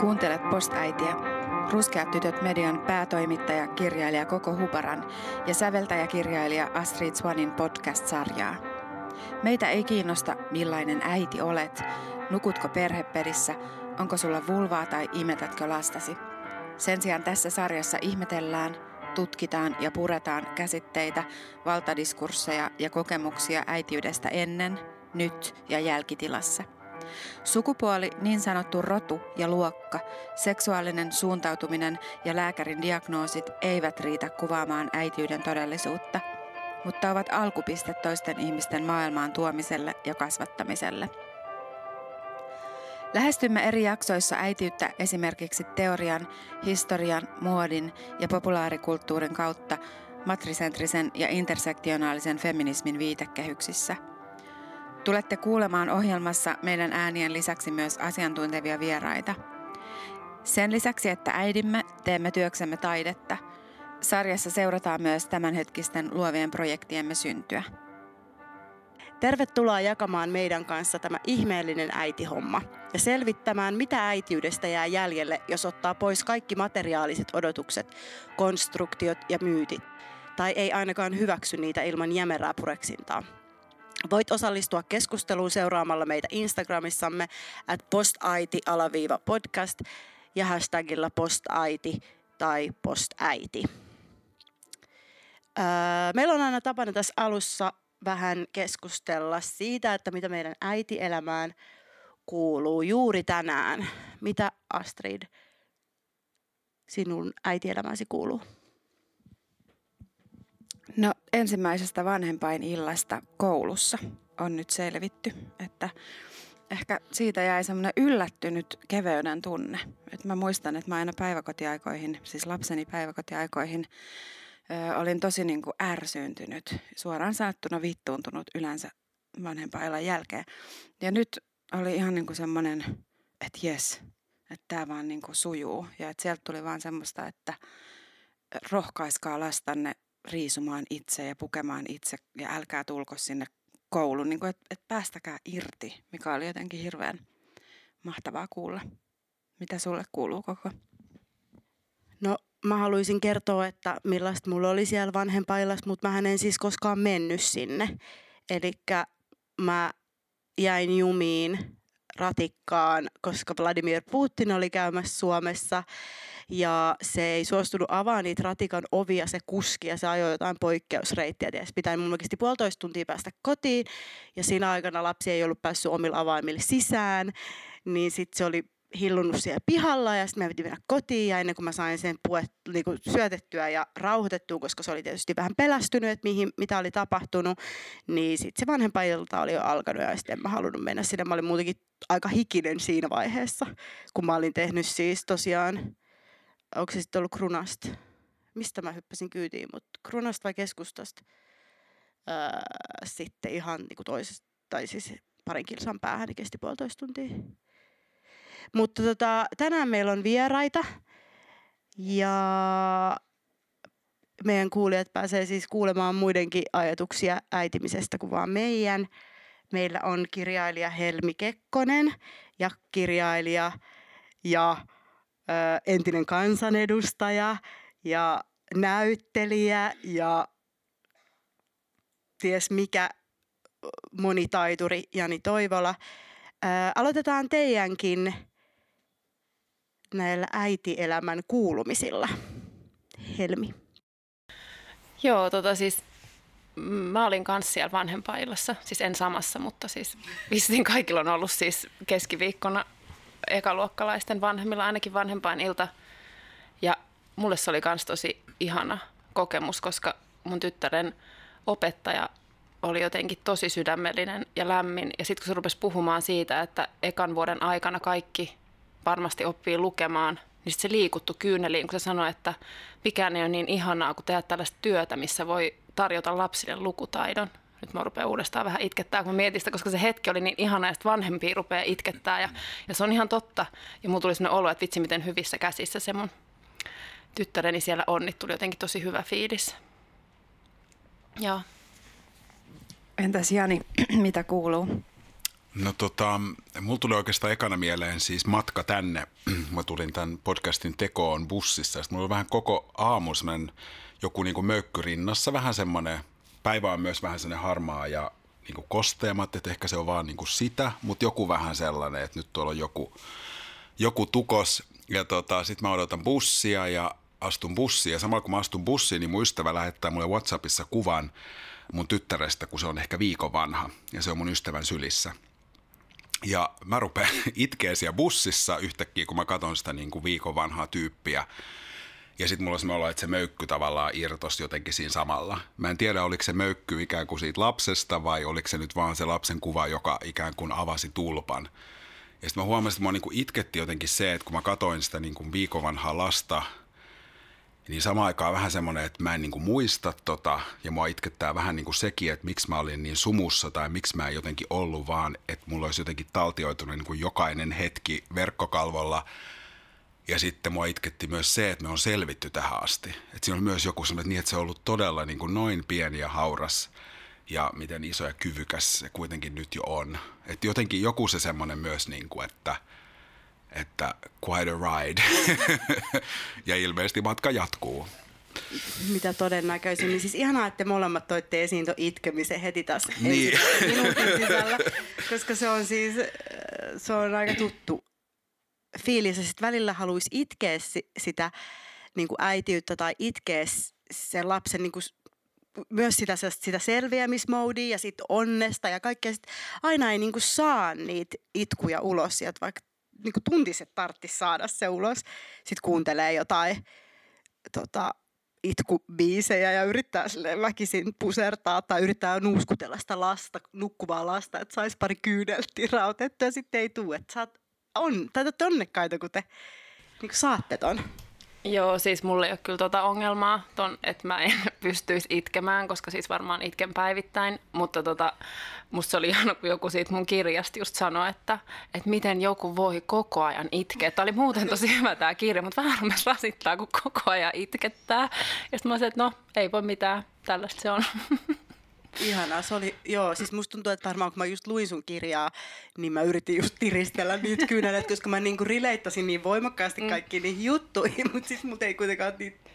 Kuuntelet Postäitiä. Ruskeat tytöt median päätoimittaja, kirjailija Koko Huparan ja säveltäjä-kirjailija Astrid Swanin podcast-sarjaa. Meitä ei kiinnosta, millainen äiti olet, nukutko perhepedissä, onko sulla vulvaa tai imetätkö lastasi. Sen sijaan tässä sarjassa ihmetellään, tutkitaan ja puretaan käsitteitä, valtadiskursseja ja kokemuksia äitiydestä ennen, nyt ja jälkitilassa – Sukupuoli, niin sanottu rotu ja luokka, seksuaalinen suuntautuminen ja lääkärin diagnoosit eivät riitä kuvaamaan äitiyden todellisuutta, mutta ovat alkupiste toisten ihmisten maailmaan tuomiselle ja kasvattamiselle. Lähestymme eri jaksoissa äitiyttä esimerkiksi teorian, historian, muodin ja populaarikulttuurin kautta matrisentrisen ja intersektionaalisen feminismin viitekehyksissä – Tulette kuulemaan ohjelmassa meidän äänien lisäksi myös asiantuntevia vieraita. Sen lisäksi, että äidimme, teemme työksemme taidetta. Sarjassa seurataan myös tämänhetkisten luovien projektiemme syntyä. Tervetuloa jakamaan meidän kanssa tämä ihmeellinen äitihomma ja selvittämään, mitä äitiydestä jää jäljelle, jos ottaa pois kaikki materiaaliset odotukset, konstruktiot ja myytit, tai ei ainakaan hyväksy niitä ilman jämerää pureksintaa. Voit osallistua keskusteluun seuraamalla meitä Instagramissamme at postaiti-podcast ja hashtagilla postaiti tai postäiti. Öö, meillä on aina tapana tässä alussa vähän keskustella siitä, että mitä meidän äitielämään kuuluu juuri tänään. Mitä Astrid sinun äitielämäsi kuuluu? No ensimmäisestä vanhempain illasta koulussa on nyt selvitty, että ehkä siitä jäi semmoinen yllättynyt keveyden tunne. Et mä muistan, että mä aina päiväkotiaikoihin, siis lapseni päiväkotiaikoihin, ö, olin tosi niin kuin ärsyyntynyt, suoraan sanottuna vittuuntunut yleensä vanhempaillan jälkeen. Ja nyt oli ihan niin kuin semmoinen, että jes, että tämä vaan niin kuin sujuu. Ja että sieltä tuli vaan semmoista, että rohkaiskaa lastanne riisumaan itse ja pukemaan itse ja älkää tulko sinne kouluun, niin että et päästäkää irti, mikä oli jotenkin hirveän mahtavaa kuulla. Mitä sulle kuuluu koko? No mä haluaisin kertoa, että millaista mulla oli siellä vanhempailas, mutta mä en siis koskaan mennyt sinne. Eli mä jäin jumiin ratikkaan, koska Vladimir Putin oli käymässä Suomessa ja se ei suostunut avaa niitä ratikan ovia se kuski ja se ajoi jotain poikkeusreittiä. Ties. Pitää mun oikeasti puolitoista tuntia päästä kotiin ja siinä aikana lapsi ei ollut päässyt omilla avaimilla sisään, niin sitten se oli hillunut siellä pihalla ja sitten me piti mennä kotiin ja ennen kuin mä sain sen puet, niinku syötettyä ja rauhoitettua, koska se oli tietysti vähän pelästynyt, että mihin, mitä oli tapahtunut, niin sitten se vanhempailta oli jo alkanut ja sitten en mä halunnut mennä sinne. Mä olin muutenkin aika hikinen siinä vaiheessa, kun mä olin tehnyt siis tosiaan onko se sitten ollut Krunasta? Mistä mä hyppäsin kyytiin, mutta Krunasta vai keskustasta? Öö, sitten ihan niin kuin toisesta, tai siis parin kilsan päähän, niin kesti puolitoista tuntia. Mutta tota, tänään meillä on vieraita ja meidän kuulijat pääsee siis kuulemaan muidenkin ajatuksia äitimisestä kuin vaan meidän. Meillä on kirjailija Helmi Kekkonen ja kirjailija ja entinen kansanedustaja ja näyttelijä ja ties mikä monitaituri Jani Toivola. aloitetaan teidänkin näillä äitielämän kuulumisilla. Helmi. Joo, tota siis mä olin kanssa siellä vanhempaillassa, siis en samassa, mutta siis vissiin kaikilla on ollut siis keskiviikkona ekaluokkalaisten vanhemmilla, ainakin vanhempain ilta. Ja mulle se oli myös tosi ihana kokemus, koska mun tyttären opettaja oli jotenkin tosi sydämellinen ja lämmin. Ja sitten kun se rupesi puhumaan siitä, että ekan vuoden aikana kaikki varmasti oppii lukemaan, niin sit se liikuttu kyyneliin, kun se sanoi, että mikään ei ole niin ihanaa kuin tehdä tällaista työtä, missä voi tarjota lapsille lukutaidon nyt mä rupean uudestaan vähän itkettää, kun mä mietin sitä, koska se hetki oli niin ihana, että vanhempia rupeaa itkettää. Ja, ja se on ihan totta. Ja mulla tuli sellainen olo, että vitsi miten hyvissä käsissä se mun tyttäreni siellä on, niin tuli jotenkin tosi hyvä fiilis. Joo. Entäs Jani, mitä kuuluu? No tota, mulla tuli oikeastaan ekana mieleen siis matka tänne. Mä tulin tämän podcastin tekoon bussissa. Sitten mulla oli vähän koko aamu joku niin möykky rinnassa, vähän semmoinen, päivä on myös vähän semmoinen harmaa ja niin kuin kosteemat, että ehkä se on vaan niin kuin sitä, mutta joku vähän sellainen, että nyt tuolla on joku, joku tukos. Ja tota, sitten mä odotan bussia ja astun bussiin. Ja samalla kun mä astun bussiin, niin mun ystävä lähettää mulle WhatsAppissa kuvan mun tyttärestä, kun se on ehkä viikon vanha. Ja se on mun ystävän sylissä. Ja mä rupean itkeä siellä bussissa yhtäkkiä, kun mä katson sitä niin kuin viikon vanhaa tyyppiä. Ja sitten mulla on semmoinen että se möykky tavallaan irtos jotenkin siinä samalla. Mä en tiedä, oliko se möykky ikään kuin siitä lapsesta vai oliko se nyt vaan se lapsen kuva, joka ikään kuin avasi tulpan. Ja sitten mä huomasin, että mua niin kuin itketti jotenkin se, että kun mä katoin sitä niin kuin viikon vanhaa lasta, niin samaan aikaan vähän semmoinen, että mä en niin kuin muista tota, ja mua itkettää vähän niin kuin sekin, että miksi mä olin niin sumussa tai miksi mä en jotenkin ollut, vaan että mulla olisi jotenkin taltioitunut niin kuin jokainen hetki verkkokalvolla – ja sitten mua itketti myös se, että me on selvitty tähän asti. Että siinä on myös joku että, niin, että se on ollut todella niin kuin noin pieni ja hauras ja miten iso ja kyvykäs se kuitenkin nyt jo on. Että jotenkin joku se semmoinen myös, niin kuin, että, että quite a ride. ja ilmeisesti matka jatkuu. Mitä todennäköisimmin. Siis ihanaa, että molemmat toitte esiin tuon itkemisen heti taas niin. minuutin sisällä, koska se on siis se on aika tuttu fiilis ja sitten välillä haluaisi itkeä sitä niin kuin äitiyttä tai itkeä sen lapsen niin kuin myös sitä, sitä selviämismoodia ja sitten onnesta ja kaikkea. Sit aina ei niin kuin saa niitä itkuja ulos sieltä, vaikka niin kuin tuntiset tarttis saada se ulos. Sitten kuuntelee jotain tota, itkubiisejä ja yrittää sille väkisin pusertaa tai yrittää nuuskutella sitä lasta, nukkuvaa lasta, että saisi pari kyydeltä rautettua ja sitten ei tule. Että sä oot on, tai te onnekkaita, kun te niin kuin saatte ton. Joo, siis mulla ei ole kyllä tuota ongelmaa, ton, että mä en pystyisi itkemään, koska siis varmaan itken päivittäin, mutta tota, musta oli ihana, kun joku siitä mun kirjasta just sanoi, että, että miten joku voi koko ajan itkeä. Tämä oli muuten tosi hyvä tämä kirja, mutta vähän rupesi rasittaa, kun koko ajan itkettää. Ja sitten mä sanoin, että no, ei voi mitään, tällaista se on. Ihanaa, se oli, joo, siis musta tuntuu, että varmaan kun mä just luin sun kirjaa, niin mä yritin just tiristellä niitä kyynelet, koska mä niinku rileittasin niin voimakkaasti mm. kaikki niihin juttuihin, mutta siis mut ei kuitenkaan niitä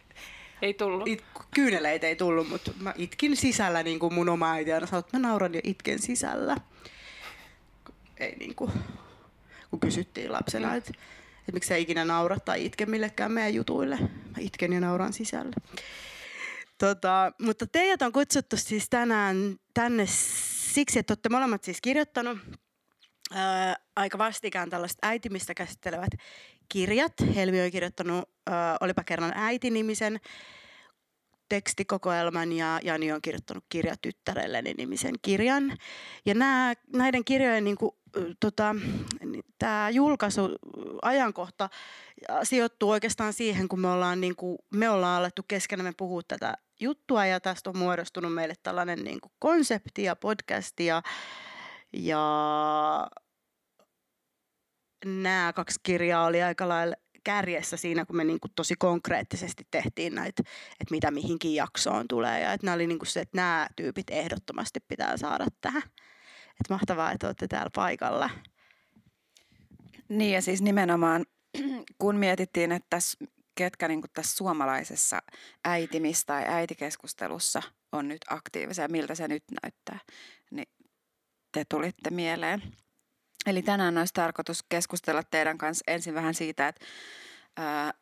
ei tullut. It, kyyneleitä ei tullut, mutta mä itkin sisällä niin kuin mun oma äiti aina sanoi, että mä nauran ja itken sisällä. Ei niin kuin, kun kysyttiin lapsena, mm. että, että miksi sä ikinä naurat tai itke millekään meidän jutuille. Mä itken ja nauran sisällä. Tota, mutta teidät on kutsuttu siis tänään tänne siksi, että olette molemmat siis kirjoittanut ää, aika vastikään tällaiset äitimistä käsittelevät kirjat. Helmi on kirjoittanut ää, Olipa kerran äiti-nimisen tekstikokoelman ja Jani on kirjoittanut kirja tyttärelleni nimisen kirjan. Ja nämä, näiden kirjojen niin kuin, tota, tämä julkaisuajankohta sijoittuu oikeastaan siihen, kun me ollaan, niin me ollaan alettu keskenämme puhua tätä juttua ja tästä on muodostunut meille tällainen niin konsepti ja podcast ja, ja nämä kaksi kirjaa oli aika lailla kärjessä siinä, kun me niin kuin tosi konkreettisesti tehtiin näitä, että mitä mihinkin jaksoon tulee. Ja että nämä oli niin kuin se, että nämä tyypit ehdottomasti pitää saada tähän. Että mahtavaa, että olette täällä paikalla. Niin ja siis nimenomaan kun mietittiin, että ketkä niin tässä suomalaisessa äitimis- tai äitikeskustelussa on nyt aktiivisia, miltä se nyt näyttää, niin te tulitte mieleen. Eli tänään olisi tarkoitus keskustella teidän kanssa ensin vähän siitä, että ää,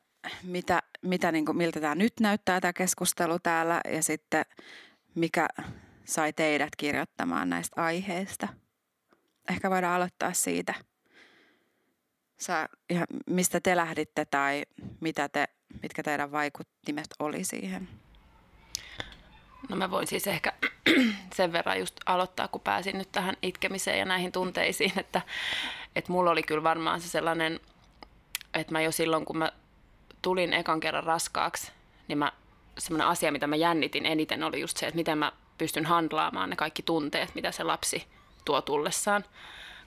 mitä, mitä niin kuin, miltä tämä nyt näyttää tämä keskustelu täällä ja sitten mikä sai teidät kirjoittamaan näistä aiheista. Ehkä voidaan aloittaa siitä, Sä, ihan, mistä te lähditte tai mitä te, mitkä teidän vaikuttimet oli siihen. No mä voin siis ehkä sen verran just aloittaa, kun pääsin nyt tähän itkemiseen ja näihin tunteisiin, että, että mulla oli kyllä varmaan se sellainen, että mä jo silloin, kun mä tulin ekan kerran raskaaksi, niin mä, semmoinen asia, mitä mä jännitin eniten oli just se, että miten mä pystyn handlaamaan ne kaikki tunteet, mitä se lapsi tuo tullessaan.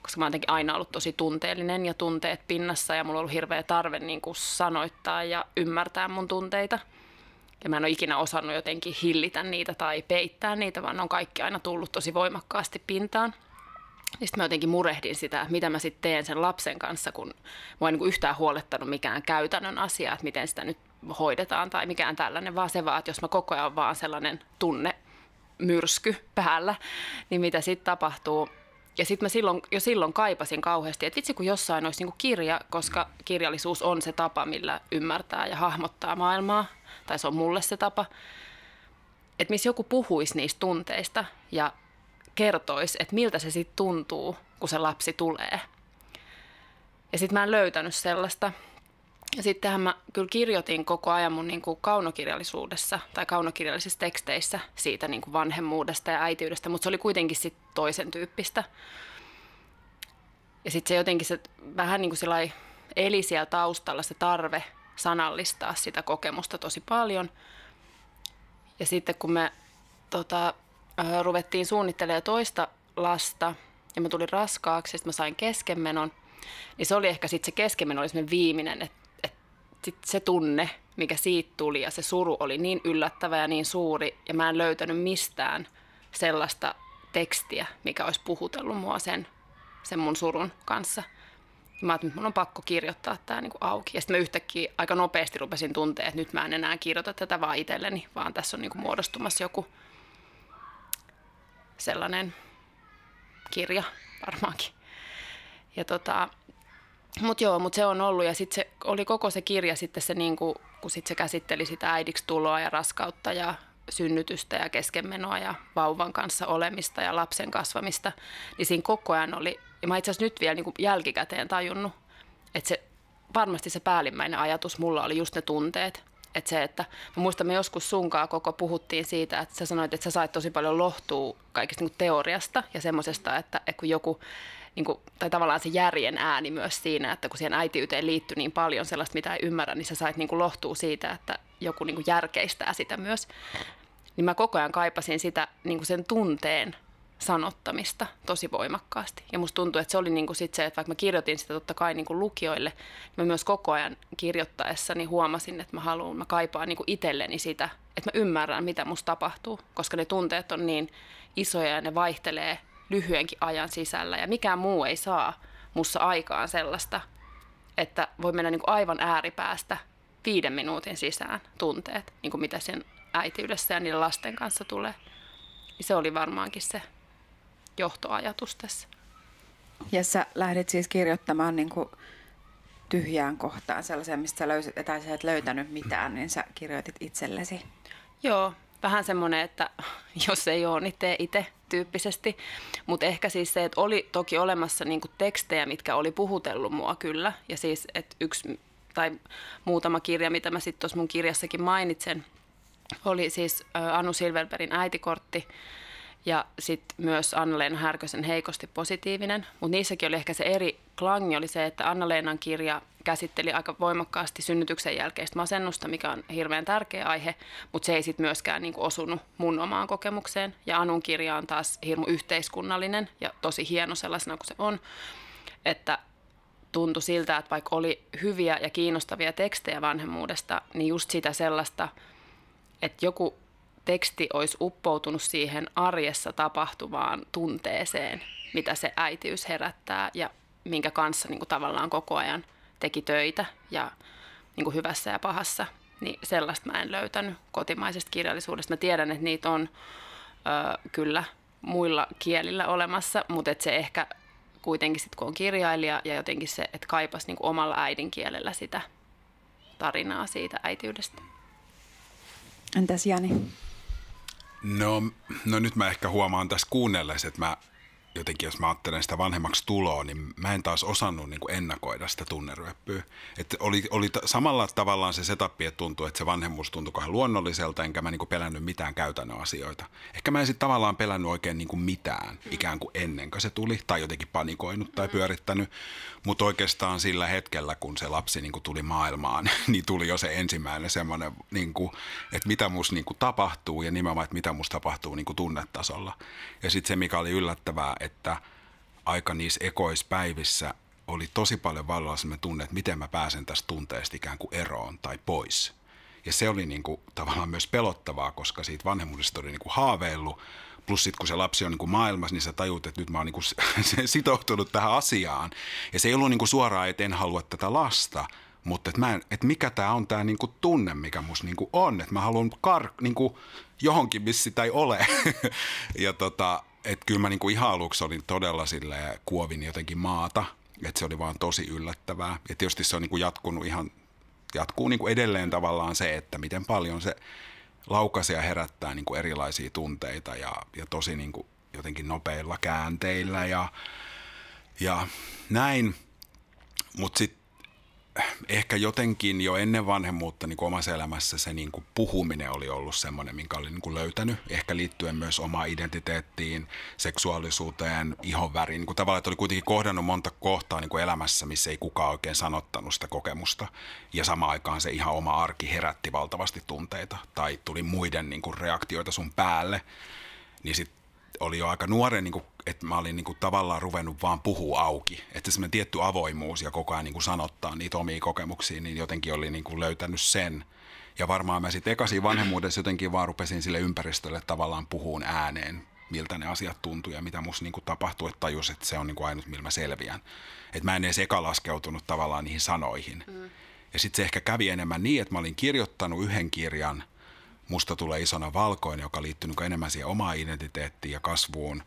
Koska mä oon aina ollut tosi tunteellinen ja tunteet pinnassa ja mulla on ollut hirveä tarve niin kuin sanoittaa ja ymmärtää mun tunteita – ja mä en ole ikinä osannut jotenkin hillitä niitä tai peittää niitä, vaan ne on kaikki aina tullut tosi voimakkaasti pintaan. Niin sitten mä jotenkin murehdin sitä, että mitä mä sitten teen sen lapsen kanssa, kun mua ei niin yhtään huolettanut mikään käytännön asia, että miten sitä nyt hoidetaan tai mikään tällainen, vaan se vaan, että jos mä koko ajan vaan sellainen tunne myrsky päällä, niin mitä sitten tapahtuu. Ja sitten mä silloin, jo silloin kaipasin kauheasti, että vitsi kun jossain olisi niinku kirja, koska kirjallisuus on se tapa, millä ymmärtää ja hahmottaa maailmaa, tai se on mulle se tapa. Että missä joku puhuisi niistä tunteista ja kertoisi, että miltä se sitten tuntuu, kun se lapsi tulee. Ja sitten mä en löytänyt sellaista. Ja sittenhän mä kyllä kirjoitin koko ajan mun niin kuin kaunokirjallisuudessa tai kaunokirjallisissa teksteissä siitä niin kuin vanhemmuudesta ja äitiydestä, mutta se oli kuitenkin sit toisen tyyppistä. Ja sitten se jotenkin se vähän niin kuin eli siellä taustalla se tarve sanallistaa sitä kokemusta tosi paljon. Ja sitten kun me tota, ruvettiin suunnittelemaan toista lasta ja mä tulin raskaaksi ja mä sain keskenmenon, niin se oli ehkä sitten se keskenmeno oli viimeinen, että sit se tunne, mikä siitä tuli ja se suru oli niin yllättävä ja niin suuri ja mä en löytänyt mistään sellaista tekstiä, mikä olisi puhutellut mua sen, sen mun surun kanssa. Mä että mun on pakko kirjoittaa tämä niin auki. Ja sitten mä yhtäkkiä aika nopeasti rupesin tuntea, että nyt mä en enää kirjoita tätä vaan itselleni, vaan tässä on niin muodostumassa joku sellainen kirja varmaankin. Ja tota, mutta joo, mutta se on ollut ja sitten se oli koko se kirja sitten se niinku, kun sit se käsitteli sitä äidiksi tuloa ja raskautta ja synnytystä ja keskenmenoa ja vauvan kanssa olemista ja lapsen kasvamista, niin siinä koko ajan oli, ja mä itse asiassa nyt vielä niin jälkikäteen tajunnut, että se varmasti se päällimmäinen ajatus mulla oli just ne tunteet. Että se, että mä muistan, me joskus sunkaa koko puhuttiin siitä, että sä sanoit, että sä sait tosi paljon lohtua kaikista niin teoriasta ja semmoisesta, että, että kun joku niin kuin, tai tavallaan se järjen ääni myös siinä, että kun siihen äitiyteen liittyy niin paljon sellaista, mitä ei ymmärrä, niin sä sait niin kuin lohtua siitä, että joku niin kuin järkeistää sitä myös. Niin mä koko ajan kaipasin sitä niin kuin sen tunteen sanottamista tosi voimakkaasti. Ja musta tuntuu, että se oli niin kuin sit se, että vaikka mä kirjoitin sitä totta kai niin kuin lukijoille, niin mä myös koko ajan kirjoittaessani huomasin, että mä haluan, mä kaipaan niin kuin itselleni sitä, että mä ymmärrän, mitä musta tapahtuu, koska ne tunteet on niin isoja ja ne vaihtelee lyhyenkin ajan sisällä ja mikään muu ei saa mussa aikaan sellaista, että voi mennä niin kuin aivan ääripäästä viiden minuutin sisään tunteet, niin kuin mitä sen äitiydessä ja niiden lasten kanssa tulee. Niin se oli varmaankin se johtoajatus tässä. Ja sä lähdit siis kirjoittamaan niin kuin tyhjään kohtaan sellaisen, mistä sä, löysit, tai sä et löytänyt mitään, niin sä kirjoitit itsellesi. Joo, vähän semmoinen, että jos ei ole, niin tee itse tyyppisesti. Mutta ehkä siis se, että oli toki olemassa niinku tekstejä, mitkä oli puhutellut mua kyllä. Ja siis, että yksi tai muutama kirja, mitä mä sitten tuossa mun kirjassakin mainitsen, oli siis Anu Silverbergin äitikortti ja sitten myös Anna-Leena Härkösen heikosti positiivinen. Mutta niissäkin oli ehkä se eri klangi oli se, että Anna-Leenan kirja käsitteli aika voimakkaasti synnytyksen jälkeistä masennusta, mikä on hirveän tärkeä aihe, mutta se ei sitten myöskään niinku osunut mun omaan kokemukseen. Ja Anun kirja on taas hirmu yhteiskunnallinen ja tosi hieno sellaisena kuin se on, että tuntui siltä, että vaikka oli hyviä ja kiinnostavia tekstejä vanhemmuudesta, niin just sitä sellaista, että joku teksti olisi uppoutunut siihen arjessa tapahtuvaan tunteeseen, mitä se äitiys herättää ja minkä kanssa niin kuin tavallaan koko ajan teki töitä ja niin kuin hyvässä ja pahassa, niin sellaista mä en löytänyt kotimaisesta kirjallisuudesta. Mä tiedän, että niitä on ö, kyllä muilla kielillä olemassa, mutta että se ehkä kuitenkin sitten kun on kirjailija ja jotenkin se, että kaipas niin kuin omalla äidinkielellä sitä tarinaa siitä äitiydestä. Entäs Jani? No, no nyt mä ehkä huomaan tässä kuunnellessa, että mä jotenkin, jos mä ajattelen sitä vanhemmaksi tuloa, niin mä en taas osannut niin kuin ennakoida sitä tunneryöppyä. Että oli, oli t- samalla tavallaan se setup, että tuntui, että se vanhemmuus tuntui vähän luonnolliselta, enkä mä niin kuin pelännyt mitään käytännön asioita. Ehkä mä en sitten tavallaan pelännyt oikein niin kuin mitään, ikään kuin ennen kuin se tuli, tai jotenkin panikoinut tai pyörittänyt. Mutta oikeastaan sillä hetkellä, kun se lapsi niin kuin tuli maailmaan, niin tuli jo se ensimmäinen semmoinen, niin kuin, että mitä musta niin kuin tapahtuu, ja nimenomaan, että mitä musta tapahtuu niin kuin tunnetasolla. Ja sitten se, mikä oli yllättävää, että aika niissä ekoispäivissä oli tosi paljon vallalla sellainen tunne, että miten mä pääsen tästä tunteesta ikään kuin eroon tai pois. Ja se oli niin kuin, tavallaan myös pelottavaa, koska siitä vanhemmuudesta oli niin kuin haaveillut. Plus sitten kun se lapsi on niin kuin maailmassa, niin sä tajut, että nyt mä oon niin kuin sitoutunut tähän asiaan. Ja se ei ollut niin kuin suoraan, että en halua tätä lasta, mutta että, mä en, mikä tämä on tämä niinku tunne, mikä musta niinku on. Että mä haluan kar, niinku johonkin, missä sitä ei ole. ja tota, että kyllä mä niinku ihan aluksi olin todella sille kuovin jotenkin maata. Että se oli vaan tosi yllättävää. Ja tietysti se on niinku jatkunut ihan, jatkuu niinku edelleen tavallaan se, että miten paljon se laukaisee ja herättää niinku erilaisia tunteita ja, ja tosi niinku jotenkin nopeilla käänteillä ja, ja näin. Mutta sitten ehkä jotenkin jo ennen vanhemmuutta niin omassa elämässä se niin kuin puhuminen oli ollut semmoinen, minkä olin niin kuin löytänyt. Ehkä liittyen myös omaan identiteettiin, seksuaalisuuteen, ihonväriin. Niin kuin tavallaan, että oli kuitenkin kohdannut monta kohtaa niin kuin elämässä, missä ei kukaan oikein sanottanut sitä kokemusta. Ja samaan aikaan se ihan oma arki herätti valtavasti tunteita tai tuli muiden niin kuin reaktioita sun päälle. Niin sitten oli jo aika nuoren, niin kuin, että mä olin niin kuin, tavallaan ruvennut vaan puhua auki. Että semmoinen tietty avoimuus ja koko ajan niin kuin sanottaa niitä omia kokemuksia, niin jotenkin oli niin kuin, löytänyt sen. Ja varmaan mä sitten ekaisin vanhemmuudessa jotenkin vaan rupesin sille ympäristölle tavallaan puhuun ääneen, miltä ne asiat tuntui ja mitä musta niin kuin, tapahtui, että tajus, että se on niin kuin, ainut, millä mä selviän. Että mä en edes eka laskeutunut tavallaan niihin sanoihin. Mm. Ja sitten se ehkä kävi enemmän niin, että mä olin kirjoittanut yhden kirjan – musta tulee isona valkoinen, joka liittyy niin enemmän siihen omaan identiteettiin ja kasvuun.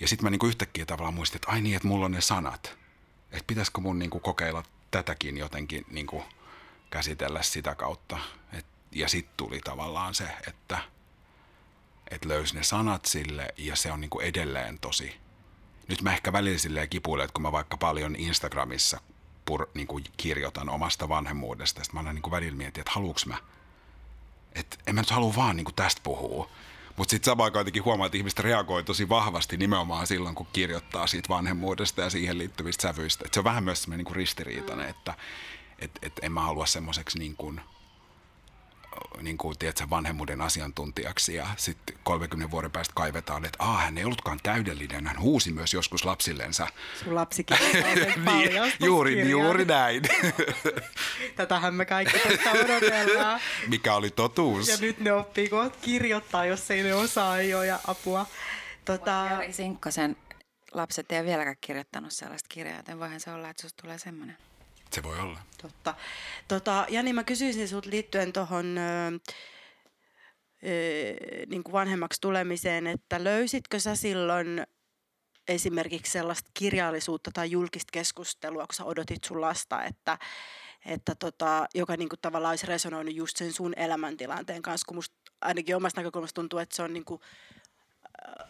Ja sitten mä niin yhtäkkiä tavallaan muistin, että ai niin, että mulla on ne sanat. Että pitäisikö mun niin kokeilla tätäkin jotenkin niin käsitellä sitä kautta. Et, ja sitten tuli tavallaan se, että et löysi ne sanat sille ja se on niin edelleen tosi. Nyt mä ehkä välillä silleen kipuilen, että kun mä vaikka paljon Instagramissa pur, niin kirjoitan omasta vanhemmuudesta, sitten mä aina niin välillä mietin, että haluuks mä – että en mä nyt halua vaan niin kuin tästä puhua. Mutta sitten samaan aikaan jotenkin huomaa, että ihmiset reagoi tosi vahvasti nimenomaan silloin, kun kirjoittaa siitä vanhemmuudesta ja siihen liittyvistä sävyistä. Et se on vähän myös semmoinen niin ristiriitainen, että et, et en mä halua semmoiseksi niin kuin – niin kuin, tiedätkö, vanhemmuuden asiantuntijaksi ja sitten 30 vuoden päästä kaivetaan, että Aa, hän ei ollutkaan täydellinen, hän huusi myös joskus lapsillensa. Sun lapsikin niin, juuri, juuri näin. Tätähän me kaikki tästä odotellaan. Mikä oli totuus. Ja nyt ne oppii kirjoittaa, jos ei ne osaa, ei ole ja apua. Tota... Jari Sinkkosen lapset ei ole vieläkään kirjoittanut sellaista kirjaa, joten voihan se olla, että susta tulee semmoinen. Se voi olla. Totta. Tota, Jani, mä kysyisin sinut liittyen tuohon niin vanhemmaksi tulemiseen, että löysitkö sä silloin esimerkiksi sellaista kirjallisuutta tai julkista keskustelua, kun sä odotit sun lasta, että, että tota, joka niin kuin tavallaan olisi resonoinut just sen sun elämäntilanteen kanssa, kun musta ainakin omasta näkökulmasta tuntuu, että se on niin kuin,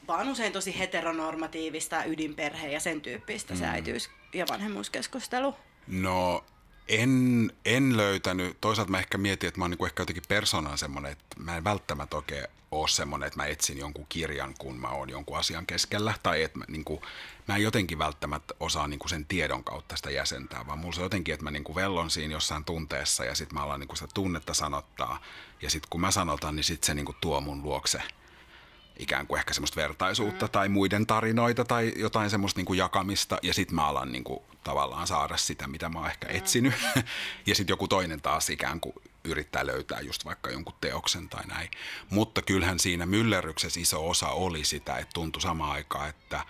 vaan usein tosi heteronormatiivista ydinperhe ja sen tyyppistä mm. se äitiys- ja vanhemmuuskeskustelu. No en, en löytänyt. Toisaalta mä ehkä mietin, että mä oon niin ehkä jotenkin persoonan semmoinen, että mä en välttämättä oikein ole semmoinen, että mä etsin jonkun kirjan, kun mä oon jonkun asian keskellä. Tai että mä, niin kuin, mä en jotenkin välttämättä osaa niin kuin sen tiedon kautta sitä jäsentää, vaan mulla on jotenkin, että mä niin kuin vellon siinä jossain tunteessa ja sitten mä alan niin kuin sitä tunnetta sanottaa. Ja sitten kun mä sanotan, niin sitten se niin kuin tuo mun luokse – ikään kuin ehkä semmoista vertaisuutta mm. tai muiden tarinoita tai jotain semmoista niin kuin jakamista ja sitten mä alan niin kuin tavallaan saada sitä, mitä mä oon ehkä mm. etsinyt. ja sitten joku toinen taas ikään kuin yrittää löytää just vaikka jonkun teoksen tai näin. Mutta kyllähän siinä myllerryksessä iso osa oli sitä, että tuntui samaan aikaan, että,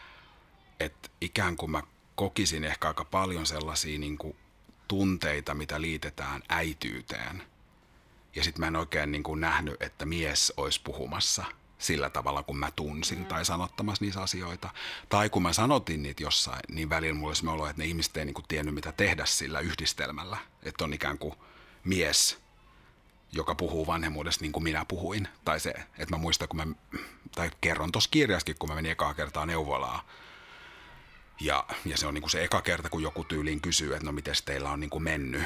että ikään kuin mä kokisin ehkä aika paljon sellaisia niin kuin tunteita, mitä liitetään äityyteen. Ja sitten mä en oikein niin kuin nähnyt, että mies olisi puhumassa – sillä tavalla, kun mä tunsin mm. tai sanottamassa niitä asioita. Tai kun mä sanotin niitä jossain, niin välillä mulla olisi olo, että ne ihmiset ei niin tiennyt, mitä tehdä sillä yhdistelmällä. Että on ikään kuin mies, joka puhuu vanhemmuudesta niin kuin minä puhuin. Tai se, että mä muistan, kun mä, tai kerron tuossa kirjaskin, kun mä menin ekaa kertaa neuvolaa. Ja, ja se on niin kuin se eka kerta, kun joku tyyliin kysyy, että no miten teillä on niin kuin mennyt.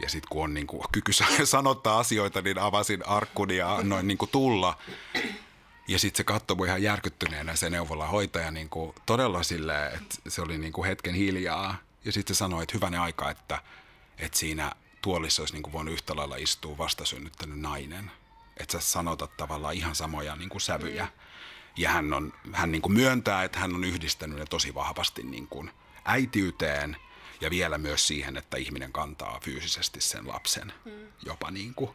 Ja sitten kun on niin kuin kyky sanottaa asioita, niin avasin arkkuni ja noin niin kuin tulla. Ja sitten se katsoi mun ihan järkyttyneenä se neuvolahoitaja niin kuin todella silleen, että se oli niin kuin hetken hiljaa. Ja sitten se sanoi, että hyvänen aika, että, että siinä tuolissa olisi niin kuin voinut yhtä lailla istua vastasynnyttänyt nainen. Että sä sanotat tavallaan ihan samoja niin kuin sävyjä. Mm. Ja hän, on, hän niin kuin myöntää, että hän on yhdistänyt ne tosi vahvasti niin kuin äitiyteen ja vielä myös siihen, että ihminen kantaa fyysisesti sen lapsen mm. jopa niin kuin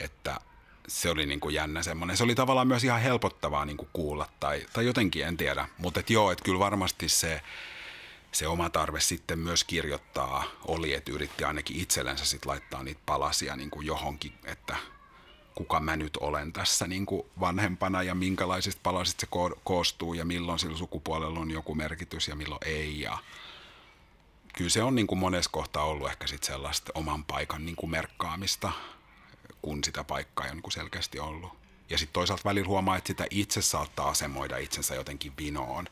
että se oli niin kuin jännä semmoinen. Se oli tavallaan myös ihan helpottavaa niin kuin kuulla tai, tai jotenkin, en tiedä. Mutta et joo, että kyllä varmasti se, se oma tarve sitten myös kirjoittaa oli, että yritti ainakin itsellensä sitten laittaa niitä palasia niin kuin johonkin, että kuka mä nyt olen tässä niin kuin vanhempana ja minkälaisista palasista se koostuu ja milloin sillä sukupuolella on joku merkitys ja milloin ei. Ja kyllä se on niin kuin monessa kohtaa ollut ehkä sitten sellaista oman paikan niin kuin merkkaamista, kun sitä paikkaa ei ole niin selkeästi ollut. Ja sitten toisaalta välillä huomaa, että sitä itse saattaa asemoida itsensä jotenkin vinoon,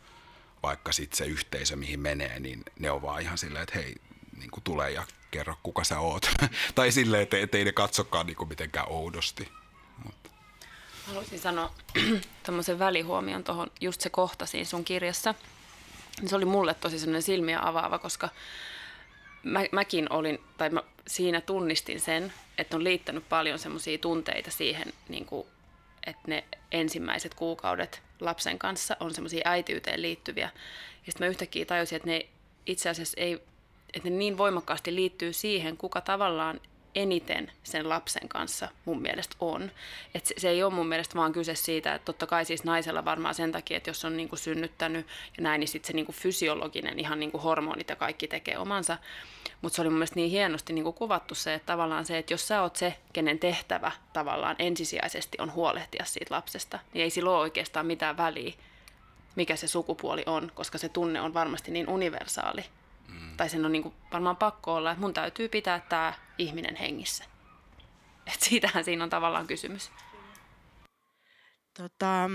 vaikka sitten se yhteisö, mihin menee, niin ne on vaan ihan silleen, että hei, niin kuin tulee ja kerro, kuka sä oot. tai silleen, että, että ei ne katsokaan niin kuin mitenkään oudosti. Mutta. Haluaisin sanoa tämmöisen välihuomion tuohon, just se kohta siinä sun kirjassa. Se oli mulle tosi semmoinen silmiä avaava, koska mä, mäkin olin, tai mä siinä tunnistin sen, että on liittänyt paljon semmoisia tunteita siihen, niin kuin, että ne ensimmäiset kuukaudet lapsen kanssa on semmoisia äitiyteen liittyviä. Ja sitten mä yhtäkkiä tajusin, että ne itse asiassa ei, että ne niin voimakkaasti liittyy siihen, kuka tavallaan eniten sen lapsen kanssa mun mielestä on. Et se, se ei ole mun mielestä vaan kyse siitä, että totta kai siis naisella varmaan sen takia, että jos on niinku synnyttänyt ja näin, niin sitten se niinku fysiologinen ihan niinku hormonit ja kaikki tekee omansa. Mutta se oli mun mielestä niin hienosti niinku kuvattu se, että tavallaan se, että jos sä oot se, kenen tehtävä tavallaan ensisijaisesti on huolehtia siitä lapsesta, niin ei sillä ole oikeastaan mitään väliä, mikä se sukupuoli on, koska se tunne on varmasti niin universaali. Mm. Tai sen on niinku varmaan pakko olla, että mun täytyy pitää tämä ihminen hengissä. Et siitähän siinä on tavallaan kysymys. Tota,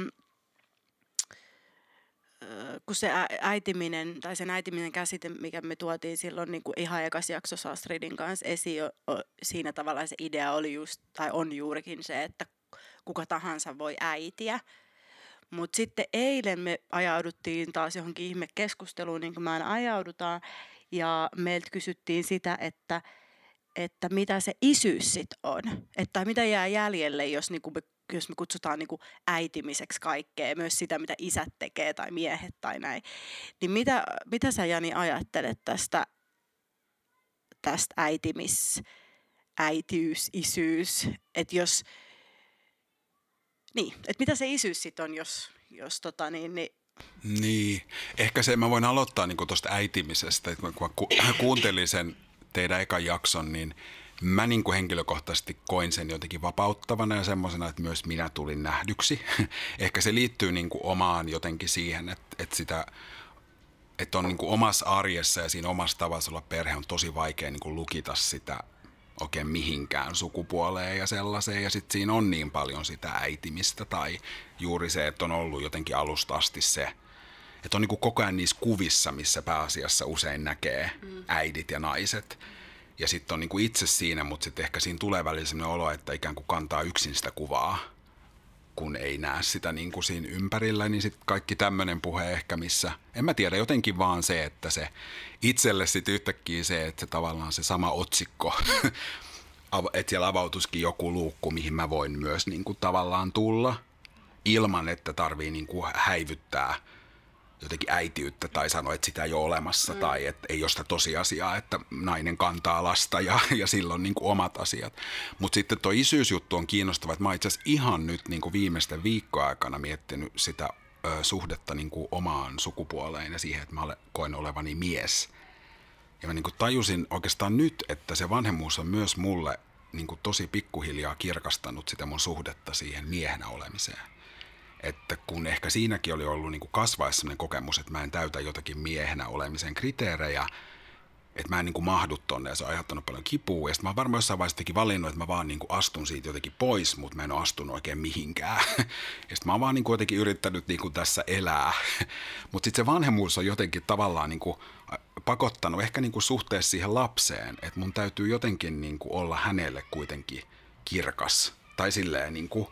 kun se äitiminen, tai sen äitiminen käsite, mikä me tuotiin silloin niin kuin ihan ekas jaksossa Astridin kanssa esiin, siinä tavalla se idea oli just, tai on juurikin se, että kuka tahansa voi äitiä. Mutta sitten eilen me ajauduttiin taas johonkin ihme keskusteluun, niin kuin me aina ajaudutaan, ja meiltä kysyttiin sitä, että, että mitä se isyys sitten on, että mitä jää jäljelle, jos niinku me jos me kutsutaan niin kuin äitimiseksi kaikkea, myös sitä, mitä isät tekee tai miehet tai näin. Niin mitä, mitä sä Jani ajattelet tästä, tästä äitimis, äitiys, isyys, että jos, niin, että mitä se isyys sitten on, jos, jos tota niin, niin niin, ehkä se, mä voin aloittaa niin tuosta äitimisestä, että kun mä kuuntelin sen teidän ekan jakson, niin – mä niin kuin henkilökohtaisesti koin sen jotenkin vapauttavana ja semmoisena, että myös minä tulin nähdyksi. Ehkä se liittyy niin kuin omaan jotenkin siihen, että, että sitä että on niin kuin omassa arjessa ja siinä omassa tavassa olla perhe on tosi vaikea niin kuin lukita sitä oikein mihinkään sukupuoleen ja sellaiseen. Ja sitten siinä on niin paljon sitä äitimistä tai juuri se, että on ollut jotenkin alusta asti se, että on niin kuin koko ajan niissä kuvissa, missä pääasiassa usein näkee mm. äidit ja naiset ja sitten on niin kuin itse siinä, mutta sitten ehkä siinä tulee välillä sellainen olo, että ikään kuin kantaa yksin sitä kuvaa, kun ei näe sitä niin kuin siinä ympärillä, niin sitten kaikki tämmöinen puhe ehkä missä, en mä tiedä, jotenkin vaan se, että se itselle sitten yhtäkkiä se, että se tavallaan se sama otsikko, että siellä avautuskin joku luukku, mihin mä voin myös niin kuin tavallaan tulla, ilman että tarvii niin kuin häivyttää – jotenkin äitiyttä tai sanoa, että sitä ei ole olemassa mm. tai että ei ole sitä tosiasiaa, että nainen kantaa lasta ja, ja silloin niin kuin omat asiat. Mutta sitten tuo isyysjuttu on kiinnostava, että mä itse asiassa ihan nyt niin kuin viimeisten viikkoaikana miettinyt sitä ö, suhdetta niin kuin omaan sukupuoleen ja siihen, että mä koen olevani mies. Ja mä niin kuin tajusin oikeastaan nyt, että se vanhemmuus on myös mulle niin kuin tosi pikkuhiljaa kirkastanut sitä mun suhdetta siihen miehenä olemiseen että kun ehkä siinäkin oli ollut niin kuin kasvaessa sellainen kokemus, että mä en täytä jotakin miehenä olemisen kriteerejä, että mä en niin kuin mahdu tonne ja se on aiheuttanut paljon kipua. Ja sitten mä oon varmaan jossain vaiheessa valinnut, että mä vaan niin kuin astun siitä jotenkin pois, mutta mä en ole astunut oikein mihinkään. Ja sitten mä oon vaan niin kuin jotenkin yrittänyt niin kuin tässä elää. Mutta sitten se vanhemmuus on jotenkin tavallaan niin kuin pakottanut ehkä niin kuin suhteessa siihen lapseen, että mun täytyy jotenkin niin kuin olla hänelle kuitenkin kirkas. Tai silleen niin kuin,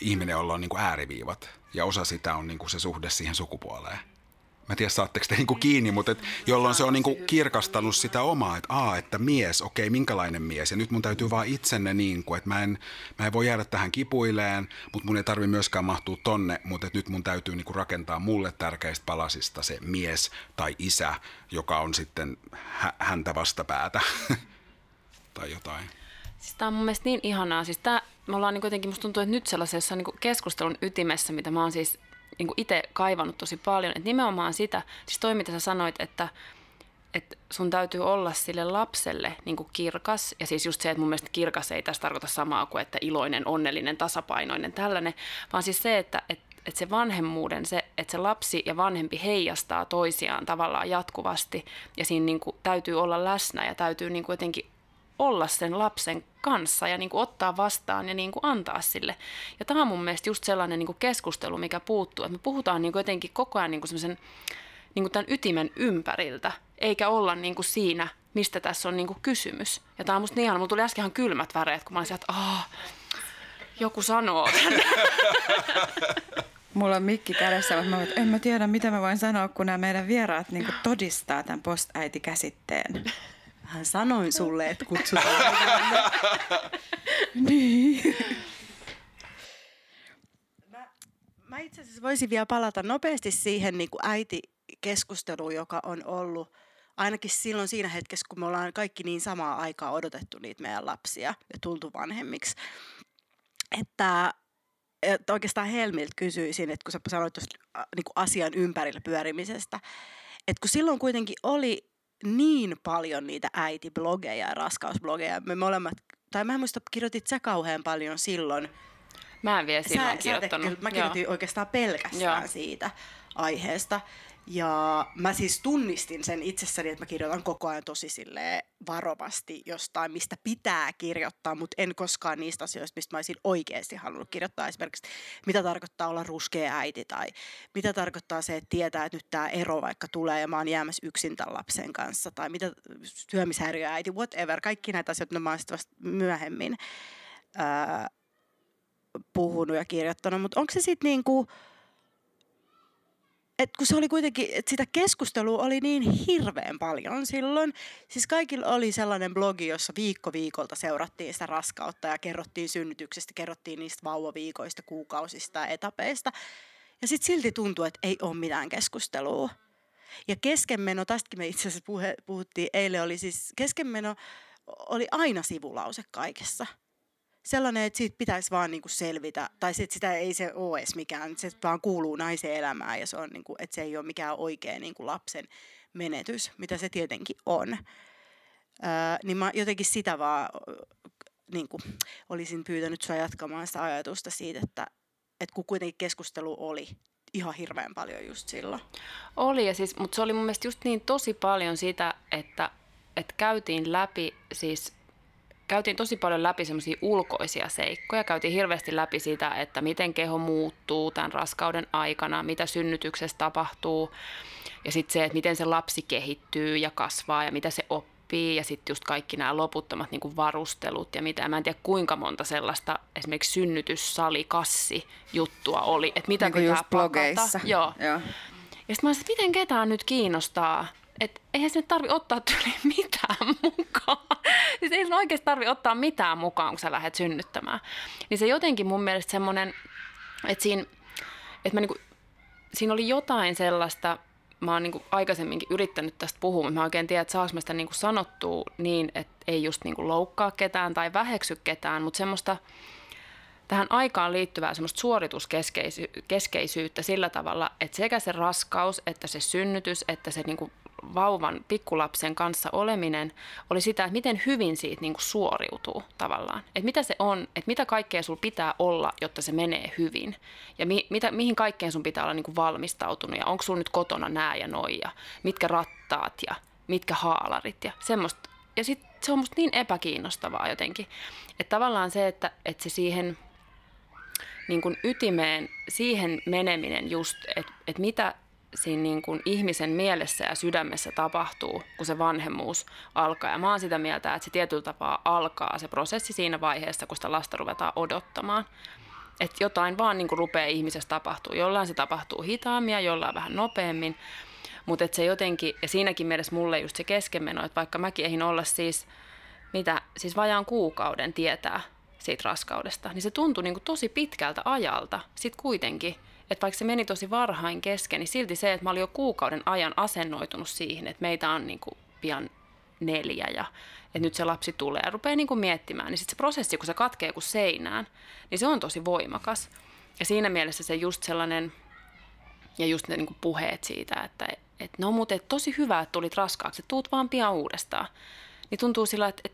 ihminen, jolla on niin kuin ääriviivat ja osa sitä on niin kuin se suhde siihen sukupuoleen. Mä en tiedä, saatteko te niin kuin kiinni, mutta et, jolloin se on niin kuin kirkastanut sitä omaa, että aa, että mies, okei, minkälainen mies. Ja nyt mun täytyy vaan itsenne niin kuin, että mä en, mä en voi jäädä tähän kipuileen, mutta mun ei tarvi myöskään mahtua tonne, mutta nyt mun täytyy niin kuin rakentaa mulle tärkeistä palasista se mies tai isä, joka on sitten hä- häntä vastapäätä tai jotain. Siis tämä on mun mielestä niin ihanaa. Siis tämä me ollaan niin kuitenkin, musta tuntuu, että nyt sellaisessa niin keskustelun ytimessä, mitä mä oon siis niin itse kaivannut tosi paljon, että nimenomaan sitä, siis toi mitä sä sanoit, että että sun täytyy olla sille lapselle niin kirkas. Ja siis just se, että mun mielestä kirkas ei tässä tarkoita samaa kuin, että iloinen, onnellinen, tasapainoinen, tällainen. Vaan siis se, että, että, että se vanhemmuuden, se, että se lapsi ja vanhempi heijastaa toisiaan tavallaan jatkuvasti. Ja siinä niin kuin täytyy olla läsnä ja täytyy niin kuin jotenkin olla sen lapsen kanssa ja niin kuin ottaa vastaan ja niin kuin antaa sille. Ja tämä on mun mielestä just sellainen niin kuin keskustelu, mikä puuttuu. Että me puhutaan niin kuin jotenkin koko ajan niin kuin semmoisen niin kuin tämän ytimen ympäriltä, eikä olla niin kuin siinä, mistä tässä on niin kuin kysymys. Ja tämä on musta niin. Mulla tuli äsken ihan kylmät väreet, kun mä olin että joku sanoo Mulla on mikki kädessä, mutta mä, en mä tiedä, mitä mä voin sanoa, kun nämä meidän vieraat niin todistaa tämän postäiti-käsitteen. Hän sanoin sulle, että kutsutaan. niin. Mä, mä itse asiassa voisin vielä palata nopeasti siihen niin kuin äitikeskusteluun, joka on ollut ainakin silloin siinä hetkessä, kun me ollaan kaikki niin samaa aikaa odotettu niitä meidän lapsia ja tultu vanhemmiksi. Että, että oikeastaan Helmiltä kysyisin, että kun sä sanoit tuosta niin asian ympärillä pyörimisestä, että kun silloin kuitenkin oli niin paljon niitä äitiblogeja ja raskausblogeja. Me molemmat, tai mä en muista, kirjoitit sä kauhean paljon silloin. Mä en vielä silloin sä, kirjoittanut. Sä mä kirjoitin Joo. oikeastaan pelkästään Joo. siitä aiheesta. Ja mä siis tunnistin sen itsessäni, että mä kirjoitan koko ajan tosi varovasti jostain, mistä pitää kirjoittaa, mutta en koskaan niistä asioista, mistä mä olisin oikeasti halunnut kirjoittaa. Esimerkiksi mitä tarkoittaa olla ruskea äiti tai mitä tarkoittaa se, että tietää, että nyt tämä ero vaikka tulee ja mä oon jäämässä yksin tämän lapsen kanssa tai mitä syömishäiriöäiti, whatever. Kaikki näitä asioita mä oon vasta myöhemmin ää, puhunut ja kirjoittanut, mutta onko se sitten niin kuin et kun se oli kuitenkin, että sitä keskustelua oli niin hirveän paljon silloin. Siis kaikilla oli sellainen blogi, jossa viikko viikolta seurattiin sitä raskautta ja kerrottiin synnytyksestä, kerrottiin niistä vauvaviikoista, kuukausista ja etapeista. Ja sitten silti tuntui, että ei ole mitään keskustelua. Ja keskenmeno, tästäkin me itse asiassa puhe, puhuttiin eilen, oli siis keskenmeno oli aina sivulause kaikessa – sellainen, että siitä pitäisi vaan niin kuin selvitä, tai sit sitä ei se ole edes mikään, se vaan kuuluu naisen elämään ja se on niin kuin, että se ei ole mikään oikea kuin lapsen menetys, mitä se tietenkin on. Öö, niin mä jotenkin sitä vaan niin kuin, olisin pyytänyt sua jatkamaan sitä ajatusta siitä, että, että kun kuitenkin keskustelu oli ihan hirveän paljon just silloin. Oli, ja siis, mutta se oli mun mielestä just niin tosi paljon sitä, että, että käytiin läpi siis käytiin tosi paljon läpi semmoisia ulkoisia seikkoja. Käytiin hirveästi läpi sitä, että miten keho muuttuu tämän raskauden aikana, mitä synnytyksessä tapahtuu. Ja sitten se, että miten se lapsi kehittyy ja kasvaa ja mitä se oppii. Ja sitten just kaikki nämä loputtomat niin varustelut ja mitä. Mä en tiedä kuinka monta sellaista esimerkiksi synnytyssali, kassi juttua oli. Että mitä niin pitää pakata. Joo. Joo. Ja sitten mä olisin, että miten ketään nyt kiinnostaa että eihän se tarvi ottaa tyyli mitään mukaan. Siis ei sun oikeasti tarvi ottaa mitään mukaan, kun sä lähdet synnyttämään. Niin se jotenkin mun mielestä semmoinen, että siinä, että mä niinku, siinä oli jotain sellaista, mä oon niinku aikaisemminkin yrittänyt tästä puhua, mutta mä oikein tiedän, että saanko mä sitä niinku sanottua niin, että ei just niinku loukkaa ketään tai väheksy ketään, mutta semmoista, tähän aikaan liittyvää semmoista suorituskeskeisyyttä sillä tavalla, että sekä se raskaus, että se synnytys, että se niinku vauvan pikkulapsen kanssa oleminen oli sitä, että miten hyvin siitä niin kuin suoriutuu tavallaan. Että mitä se on, että mitä kaikkea sulla pitää olla, jotta se menee hyvin. Ja mi, mitä, mihin kaikkeen sun pitää olla niin kuin valmistautunut. Ja onko sulla nyt kotona nää ja noi ja mitkä rattaat ja mitkä haalarit ja semmoista. Ja sitten se on musta niin epäkiinnostavaa jotenkin. Että tavallaan se, että, että se siihen niin kuin ytimeen, siihen meneminen just, että, että mitä siinä niin kuin ihmisen mielessä ja sydämessä tapahtuu, kun se vanhemmuus alkaa. Ja mä oon sitä mieltä, että se tietyllä tapaa alkaa se prosessi siinä vaiheessa, kun sitä lasta ruvetaan odottamaan. Että jotain vaan niin kuin rupeaa ihmisessä tapahtuu. Jollain se tapahtuu hitaammin ja jollain vähän nopeammin. Mutta se jotenkin, ja siinäkin mielessä mulle just se keskenmeno, että vaikka mäkin eihin olla siis, mitä, siis vajaan kuukauden tietää siitä raskaudesta, niin se tuntui niin kuin tosi pitkältä ajalta sitten kuitenkin – että vaikka se meni tosi varhain kesken, niin silti se, että mä olin jo kuukauden ajan asennoitunut siihen, että meitä on niin kuin pian neljä ja että nyt se lapsi tulee ja rupeaa niin kuin miettimään, niin sitten se prosessi, kun se katkee kuin seinään, niin se on tosi voimakas. Ja siinä mielessä se just sellainen, ja just ne niin kuin puheet siitä, että et, no mutta et tosi hyvä, että tulit raskaaksi, että tuut vaan pian uudestaan. Niin tuntuu sillä, että et,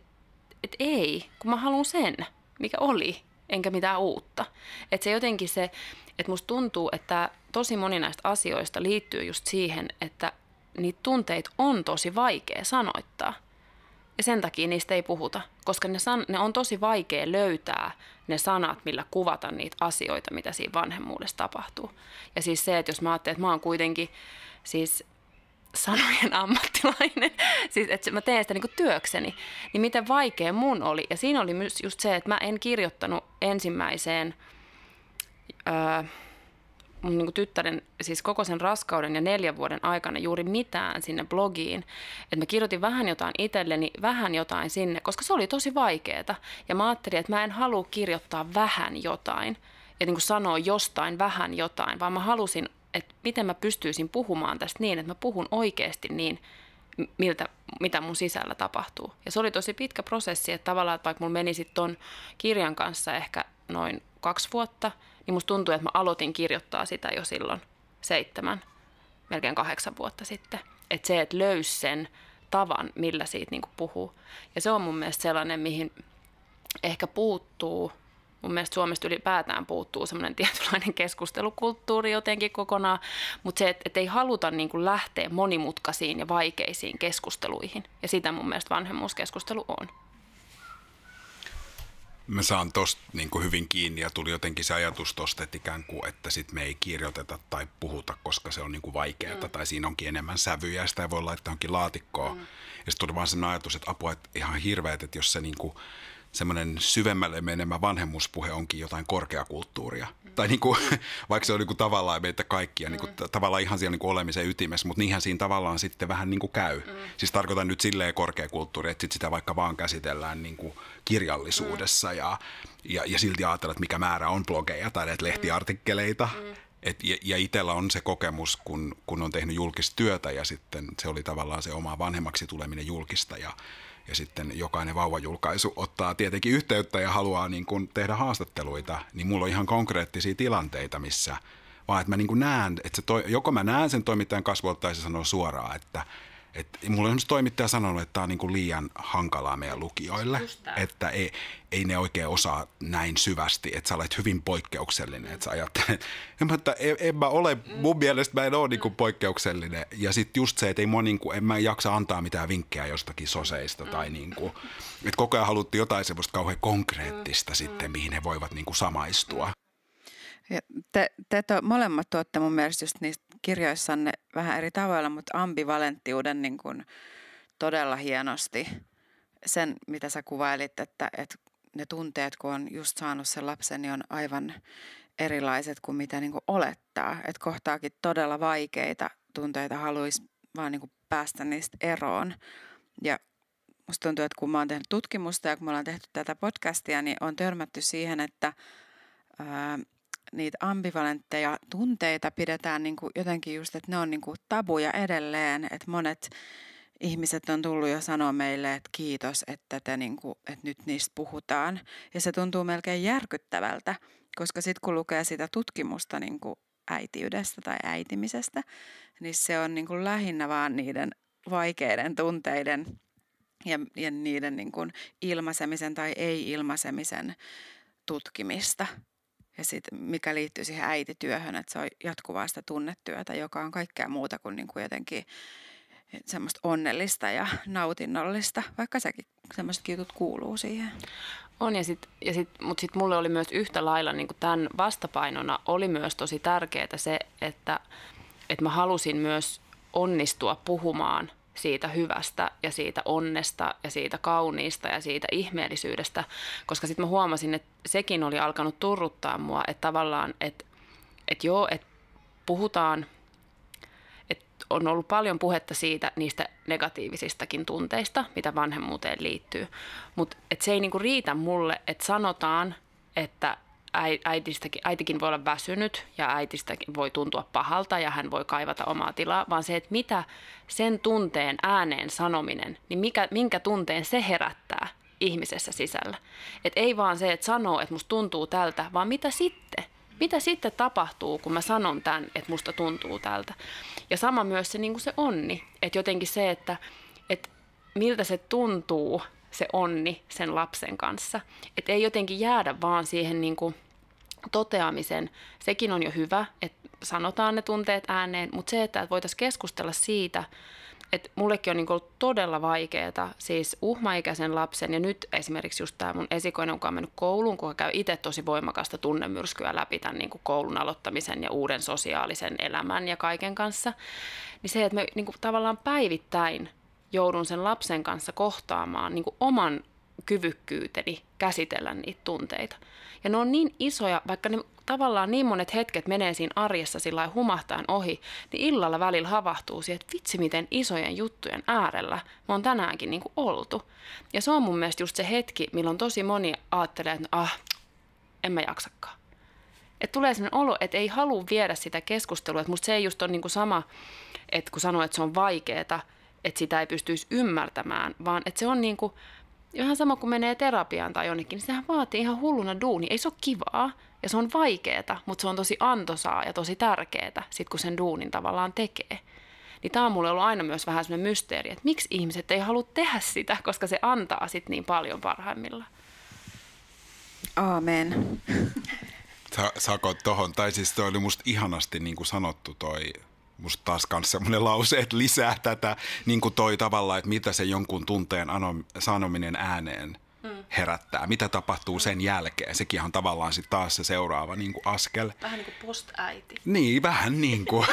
et ei, kun mä haluan sen, mikä oli, enkä mitään uutta. Että se jotenkin se, että musta tuntuu, että tosi moni näistä asioista liittyy just siihen, että niitä tunteita on tosi vaikea sanoittaa. Ja sen takia niistä ei puhuta, koska ne, san- ne on tosi vaikea löytää ne sanat, millä kuvata niitä asioita, mitä siinä vanhemmuudessa tapahtuu. Ja siis se, että jos mä ajattelen, että mä oon kuitenkin siis sanojen ammattilainen, siis että mä teen sitä niin työkseni, niin miten vaikea mun oli. Ja siinä oli myös just se, että mä en kirjoittanut ensimmäiseen öö, mun niin tyttären, siis koko sen raskauden ja neljän vuoden aikana juuri mitään sinne blogiin. Että mä kirjoitin vähän jotain itselleni, vähän jotain sinne, koska se oli tosi vaikeeta. Ja mä ajattelin, että mä en halua kirjoittaa vähän jotain ja niin kuin sanoa jostain vähän jotain, vaan mä halusin, että miten mä pystyisin puhumaan tästä niin, että mä puhun oikeasti niin, miltä, mitä mun sisällä tapahtuu. Ja se oli tosi pitkä prosessi, että tavallaan, että vaikka mulla meni sitten ton kirjan kanssa ehkä noin kaksi vuotta – niin musta tuntuu, että mä aloitin kirjoittaa sitä jo silloin seitsemän, melkein kahdeksan vuotta sitten. Että se, että löysi sen tavan, millä siitä niin puhuu. Ja se on mun mielestä sellainen, mihin ehkä puuttuu, mun mielestä Suomesta ylipäätään puuttuu semmoinen tietynlainen keskustelukulttuuri jotenkin kokonaan, mutta se, että, että ei haluta niin kuin lähteä monimutkaisiin ja vaikeisiin keskusteluihin. Ja sitä mun mielestä vanhemmuuskeskustelu on mä saan tosta niin kuin hyvin kiinni ja tuli jotenkin se ajatus tosta, että ikään kuin, että sit me ei kirjoiteta tai puhuta, koska se on niin kuin vaikeaa mm. tai siinä onkin enemmän sävyjä ja sitä ei voi laittaa johonkin laatikkoon. Mm. Ja sitten tuli vaan sellainen ajatus, että apua, että ihan hirveet, että jos se niin kuin, semmoinen syvemmälle menemä vanhemmuspuhe onkin jotain korkeakulttuuria. Mm. Tai niin kuin, vaikka se on niin kuin tavallaan meitä kaikkia, niin kuin, mm. tavallaan ihan siellä niin kuin olemisen ytimessä, mutta niinhän siinä tavallaan sitten vähän niin kuin käy. Mm. Siis tarkoitan nyt silleen korkeakulttuuri, että sit sitä vaikka vaan käsitellään niin kuin kirjallisuudessa mm. ja, ja, ja silti ajatella, että mikä määrä on blogeja tai näitä lehtiartikkeleita. Mm. Et, ja, ja itsellä on se kokemus, kun, kun on tehnyt julkista työtä ja sitten se oli tavallaan se oma vanhemmaksi tuleminen julkista ja ja sitten jokainen vauvajulkaisu ottaa tietenkin yhteyttä ja haluaa niin kuin tehdä haastatteluita, niin mulla on ihan konkreettisia tilanteita, missä vaan että mä niin näen, että se toi, joko mä näen sen toimittajan kasvolta tai se sanoo suoraan, että – et mulla on toimittaja sanonut, että tämä on niin kuin liian hankalaa meidän lukijoille, että ei, ei ne oikein osaa näin syvästi, että sä olet hyvin poikkeuksellinen, että sä ajattelet, että en, en mä ole, mun mielestä mä en ole niin kuin poikkeuksellinen. Ja sitten just se, että ei mua niin kuin, en mä jaksa antaa mitään vinkkejä jostakin soseista tai niin kuin, että koko ajan haluttiin jotain semmoista kauhean konkreettista sitten, mihin he voivat niin kuin samaistua. Ja te, te to, molemmat tuotte mun mielestä just niistä kirjoissanne vähän eri tavoilla, mutta ambivalenttiuden niin kuin todella hienosti. Sen, mitä sä kuvailit, että, että ne tunteet, kun on just saanut sen lapsen, niin on aivan erilaiset kuin mitä niin kuin olettaa. Että kohtaakin todella vaikeita tunteita haluaisi vaan niin kuin päästä niistä eroon. Ja musta tuntuu, että kun mä oon tehnyt tutkimusta ja kun me ollaan tehty tätä podcastia, niin on törmätty siihen, että ää, niitä ambivalentteja tunteita pidetään niin kuin jotenkin just, että ne on niin kuin tabuja edelleen, että monet ihmiset on tullut jo sanoa meille, että kiitos, että, te niin kuin, että nyt niistä puhutaan. Ja se tuntuu melkein järkyttävältä, koska sitten kun lukee sitä tutkimusta niin kuin äitiydestä tai äitimisestä, niin se on niin kuin lähinnä vaan niiden vaikeiden tunteiden ja, ja niiden niin kuin ilmaisemisen tai ei-ilmaisemisen tutkimista. Ja sitten mikä liittyy siihen äitityöhön, että se on jatkuvaa sitä tunnetyötä, joka on kaikkea muuta kuin, niin kuin jotenkin semmoista onnellista ja nautinnollista, vaikka sekin semmoiset jutut kuuluu siihen. On, ja sit, ja sit, mutta sitten mulle oli myös yhtä lailla niin tämän vastapainona oli myös tosi tärkeää se, että, että mä halusin myös onnistua puhumaan – siitä hyvästä ja siitä onnesta ja siitä kauniista ja siitä ihmeellisyydestä, koska sitten mä huomasin, että sekin oli alkanut turruttaa mua, että tavallaan, että, että joo, että puhutaan, että on ollut paljon puhetta siitä niistä negatiivisistakin tunteista, mitä vanhemmuuteen liittyy, mutta se ei niinku riitä mulle, että sanotaan, että äitistäkin, äitikin voi olla väsynyt ja äitistäkin voi tuntua pahalta ja hän voi kaivata omaa tilaa, vaan se, että mitä sen tunteen ääneen sanominen, niin mikä, minkä tunteen se herättää ihmisessä sisällä. Et ei vaan se, että sanoo, että musta tuntuu tältä, vaan mitä sitten? Mitä sitten tapahtuu, kun mä sanon tämän, että musta tuntuu tältä? Ja sama myös se, niin kuin se onni. Että jotenkin se, että, että miltä se tuntuu, se onni sen lapsen kanssa. Että ei jotenkin jäädä vaan siihen niin kuin toteamisen. Sekin on jo hyvä, että sanotaan ne tunteet ääneen, mutta se, että voitaisiin keskustella siitä, että mullekin on niin ollut todella vaikeaa, siis uhmaikäisen lapsen, ja nyt esimerkiksi just tämä mun esikoinen, joka on mennyt kouluun, kun käy itse tosi voimakasta tunnemyrskyä läpi tämän niin koulun aloittamisen ja uuden sosiaalisen elämän ja kaiken kanssa, niin se, että me niin tavallaan päivittäin joudun sen lapsen kanssa kohtaamaan niin oman kyvykkyyteni käsitellä niitä tunteita. Ja ne on niin isoja, vaikka ne tavallaan niin monet hetket menee siinä arjessa sillä humahtaen ohi, niin illalla välillä havahtuu siihen, että vitsi miten isojen juttujen äärellä me on tänäänkin niin kuin oltu. Ja se on mun mielestä just se hetki, milloin tosi moni ajattelee, että ah, en mä jaksakaan. Että tulee sellainen olo, että ei halua viedä sitä keskustelua. Että musta se ei just ole niin kuin sama, että kun sanoo, että se on vaikeeta, että sitä ei pystyisi ymmärtämään, vaan että se on niin kuin, ihan sama kuin menee terapiaan tai jonnekin, niin sehän vaatii ihan hulluna duuni. Ei se ole kivaa ja se on vaikeeta, mutta se on tosi antoisaa ja tosi tärkeää, sit kun sen duunin tavallaan tekee. Niin tämä on mulle ollut aina myös vähän sellainen mysteeri, että miksi ihmiset ei halua tehdä sitä, koska se antaa sit niin paljon parhaimmillaan. Aamen. Sa- saako tohon, tai siis toi oli musta ihanasti niin kuin sanottu toi musta taas myös semmoinen lause, että lisää tätä niin kuin toi tavalla, että mitä se jonkun tunteen ano, sanominen ääneen mm. herättää. Mitä tapahtuu sen jälkeen. Sekin on tavallaan sitten taas se seuraava niin kuin askel. Vähän niin kuin post-äiti. Niin, vähän niin kuin.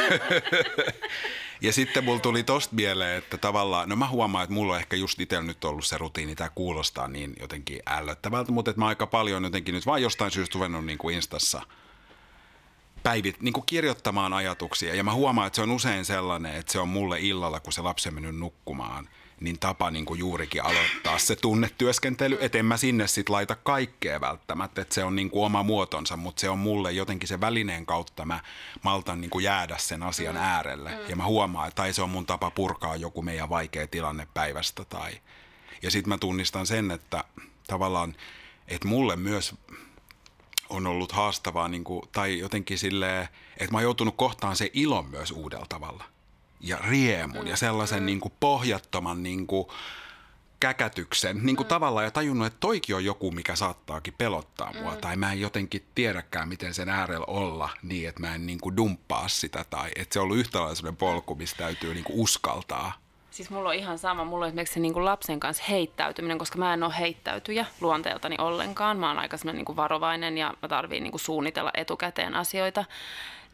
ja sitten mulla tuli tosta mieleen, että tavallaan, no mä huomaan, että mulla on ehkä just itsellä nyt ollut se rutiini, tämä kuulostaa niin jotenkin ällöttävältä, mutta että mä aika paljon jotenkin nyt vaan jostain syystä ruvennut niin kuin Instassa – päivit, niin kuin kirjoittamaan ajatuksia. Ja mä huomaan, että se on usein sellainen, että se on mulle illalla, kun se lapsi on mennyt nukkumaan, niin tapa niin kuin juurikin aloittaa se tunnetyöskentely. Että en mä sinne sit laita kaikkea välttämättä, että se on niin kuin oma muotonsa, mutta se on mulle jotenkin se välineen kautta mä maltan niin kuin jäädä sen asian mm. äärelle. Mm. Ja mä huomaan, että tai se on mun tapa purkaa joku meidän vaikea tilanne päivästä. Tai... Ja sitten mä tunnistan sen, että tavallaan, että mulle myös on ollut haastavaa niin kuin, tai jotenkin silleen, että mä oon joutunut kohtaan se ilon myös uudella tavalla. Ja riemun ja sellaisen mm. niin kuin pohjattoman niin kuin, käkätyksen niin kuin mm. tavallaan ja tajunnut, että toikin on joku, mikä saattaakin pelottaa mua. Mm. Tai mä en jotenkin tiedäkään, miten sen äärellä olla niin, että mä en niin kuin dumppaa sitä. Tai että se on ollut yhtäläinen polku, missä täytyy niin kuin uskaltaa Siis mulla on ihan sama, mulla on esimerkiksi se niin kuin lapsen kanssa heittäytyminen, koska mä en ole heittäytyjä luonteeltani ollenkaan. Mä oon aika niin kuin varovainen ja mä tarviin niin kuin suunnitella etukäteen asioita.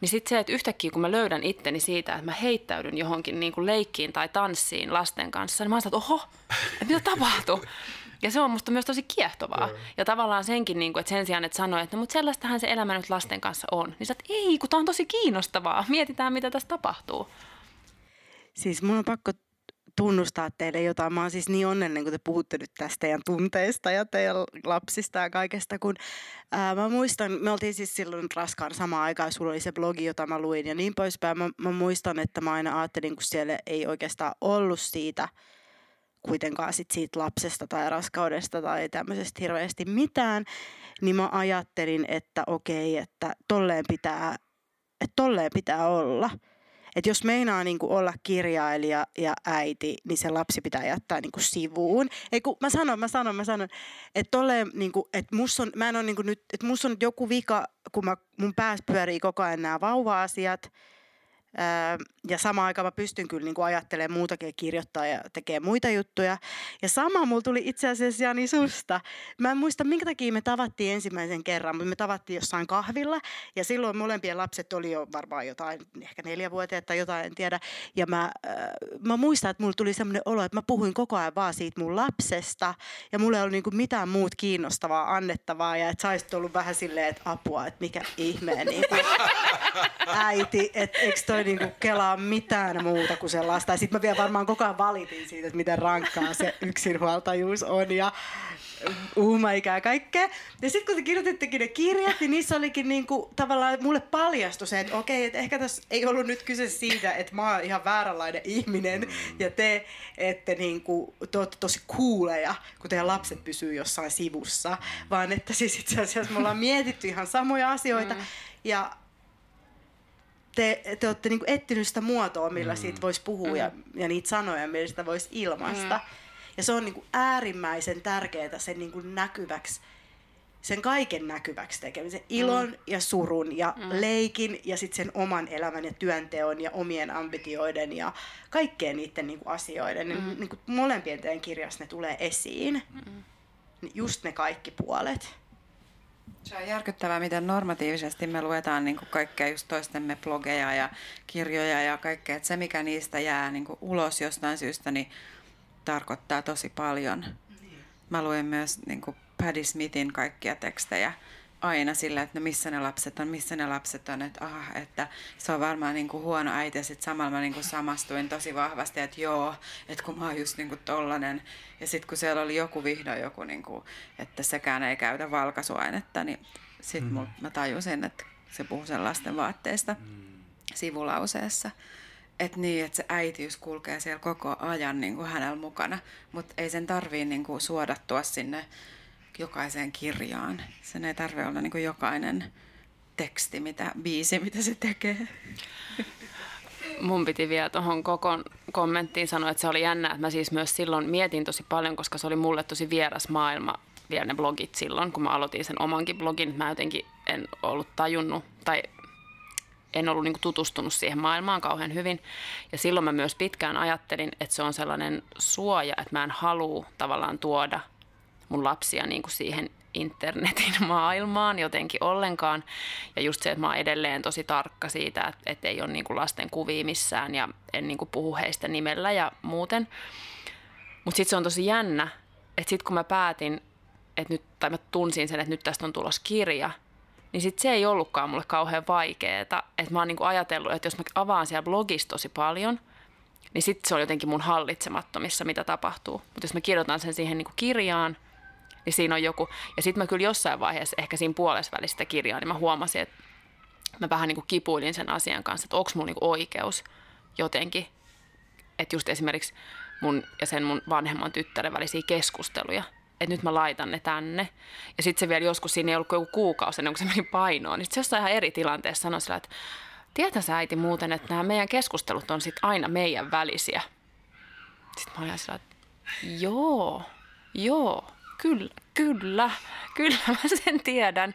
Niin sitten se, että yhtäkkiä kun mä löydän itteni siitä, että mä heittäydyn johonkin niin kuin leikkiin tai tanssiin lasten kanssa, niin mä oon että oho, että mitä tapahtuu? Ja se on musta myös tosi kiehtovaa. Ja tavallaan senkin, niin kuin, että sen sijaan, että sanoo, että no, mutta sellaistahan se elämä nyt lasten kanssa on. Niin sä että ei, kun tää on tosi kiinnostavaa. Mietitään, mitä tässä tapahtuu. Siis mun on pakko tunnustaa teille jotain. Mä oon siis niin onnellinen, kun te puhutte nyt tästä teidän tunteista ja teidän lapsista ja kaikesta, kun ää, mä muistan, me oltiin siis silloin raskaan samaan aikaan, sulla oli se blogi, jota mä luin ja niin poispäin. Mä, mä muistan, että mä aina ajattelin, kun siellä ei oikeastaan ollut siitä kuitenkaan sit siitä lapsesta tai raskaudesta tai tämmöisestä hirveästi mitään, niin mä ajattelin, että okei, että tolleen pitää, että tolleen pitää olla – että jos meinaa niin kuin olla kirjailija ja äiti, niin se lapsi pitää jättää niin kuin sivuun. Ei kun mä sanon, mä sanon, mä sanon, että niin kuin, että on, mä en ole niin kuin nyt, että musta on joku vika, kun mä, mun päässä pyörii koko ajan nämä vauva-asiat – ja samaan aikaan mä pystyn kyllä niin kuin ajattelemaan muutakin ja kirjoittaa ja tekee muita juttuja. Ja sama mulla tuli itse asiassa Jani susta. Mä en muista, minkä takia me tavattiin ensimmäisen kerran, mutta me tavattiin jossain kahvilla. Ja silloin molempien lapset oli jo varmaan jotain, ehkä neljä vuotta tai jotain, en tiedä. Ja mä, mä muistan, että mulla tuli semmoinen olo, että mä puhuin koko ajan vaan siitä mun lapsesta. Ja mulla ei ollut niin kuin mitään muut kiinnostavaa annettavaa. Ja että sä ollut vähän silleen, että apua, että mikä ihme. Niin kuin, äiti, että eikö toi niinku kelaa mitään muuta kuin sellaista. Ja sitten mä vielä varmaan koko ajan valitin siitä, että miten rankkaa se yksinhuoltajuus on ja uumaikaa ja kaikkea. Ja sitten kun te kirjoitittekin ne kirjat, niin niissä olikin niinku, tavallaan mulle paljastui se, että okei, että ehkä tässä ei ollut nyt kyse siitä, että mä oon ihan vääränlainen ihminen mm. ja te ette niinku, te olette tosi kuuleja, kun teidän lapset pysyy jossain sivussa, vaan että siis itse asiassa me ollaan mietitty ihan samoja asioita mm. ja te, te olette niinku etsinyt sitä muotoa, millä mm. siitä voisi puhua mm. ja, ja niitä sanoja, millä sitä voisi ilmaista. Mm. Ja se on niin kuin äärimmäisen tärkeää sen niin kuin näkyväksi, sen kaiken näkyväksi tekemisen, ilon mm. ja surun ja mm. leikin ja sitten sen oman elämän ja työnteon ja omien ambitioiden ja kaikkeen niiden niin kuin asioiden. Mm. Niin, niin kuin molempien teidän kirjassa ne tulee esiin. Mm. Just ne kaikki puolet. Se on järkyttävää, miten normatiivisesti me luetaan niin kuin kaikkea just toistemme blogeja ja kirjoja ja kaikkea. Että se, mikä niistä jää niin kuin ulos jostain syystä, niin tarkoittaa tosi paljon. Mä luen myös niin kuin Paddy Smithin kaikkia tekstejä aina sillä, että no missä ne lapset on, missä ne lapset on, että, aha, että se on varmaan niin kuin huono äiti ja sitten samalla mä niin kuin samastuin tosi vahvasti, että joo, että kun mä oon just niin kuin tollanen ja sitten kun siellä oli joku vihdoin joku, niin kuin, että sekään ei käytä valkaisuainetta, niin sitten mm. mä tajusin, että se puhuu sen lasten vaatteista mm. sivulauseessa että niin, että se äitiys kulkee siellä koko ajan niin kuin hänellä mukana, mutta ei sen tarvii niin kuin suodattua sinne jokaiseen kirjaan. Sen ei tarvi olla niin kuin jokainen teksti, mitä, biisi, mitä se tekee. Mun piti vielä tuohon koko kommenttiin sanoa, että se oli jännä, että mä siis myös silloin mietin tosi paljon, koska se oli mulle tosi vieras maailma vielä ne blogit silloin, kun mä aloitin sen omankin blogin. Mä jotenkin en ollut tajunnut, tai en ollut niin tutustunut siihen maailmaan kauhean hyvin. Ja silloin mä myös pitkään ajattelin, että se on sellainen suoja, että mä en halua tavallaan tuoda mun lapsia niin kuin siihen internetin maailmaan jotenkin ollenkaan. Ja just se, että mä oon edelleen tosi tarkka siitä, että, että ei ole niin kuin lasten kuvia missään ja en niin kuin puhu heistä nimellä ja muuten. Mutta sitten se on tosi jännä, että sitten kun mä päätin, että nyt, tai mä tunsin sen, että nyt tästä on tulos kirja – niin sit se ei ollutkaan mulle kauhean vaikeaa. Että mä oon niinku ajatellut, että jos mä avaan siellä blogissa tosi paljon, niin sitten se on jotenkin mun hallitsemattomissa, mitä tapahtuu. Mutta jos mä kirjoitan sen siihen niinku kirjaan, niin siinä on joku. Ja sitten mä kyllä jossain vaiheessa, ehkä siinä puolessa välistä kirjaa, niin mä huomasin, että mä vähän niinku kipuilin sen asian kanssa, että onko mulla niinku oikeus jotenkin. Että just esimerkiksi mun ja sen mun vanhemman tyttären välisiä keskusteluja, että nyt mä laitan ne tänne. Ja sitten se vielä joskus, siinä ei ollut joku kuukausi ennen kuin se meni painoon. Niin se jossain ihan eri tilanteessa sanoi sillä, että tietää sä äiti muuten, että nämä meidän keskustelut on sitten aina meidän välisiä. Sitten mä olin sillä, että joo, joo, kyllä, kyllä, kyllä mä sen tiedän.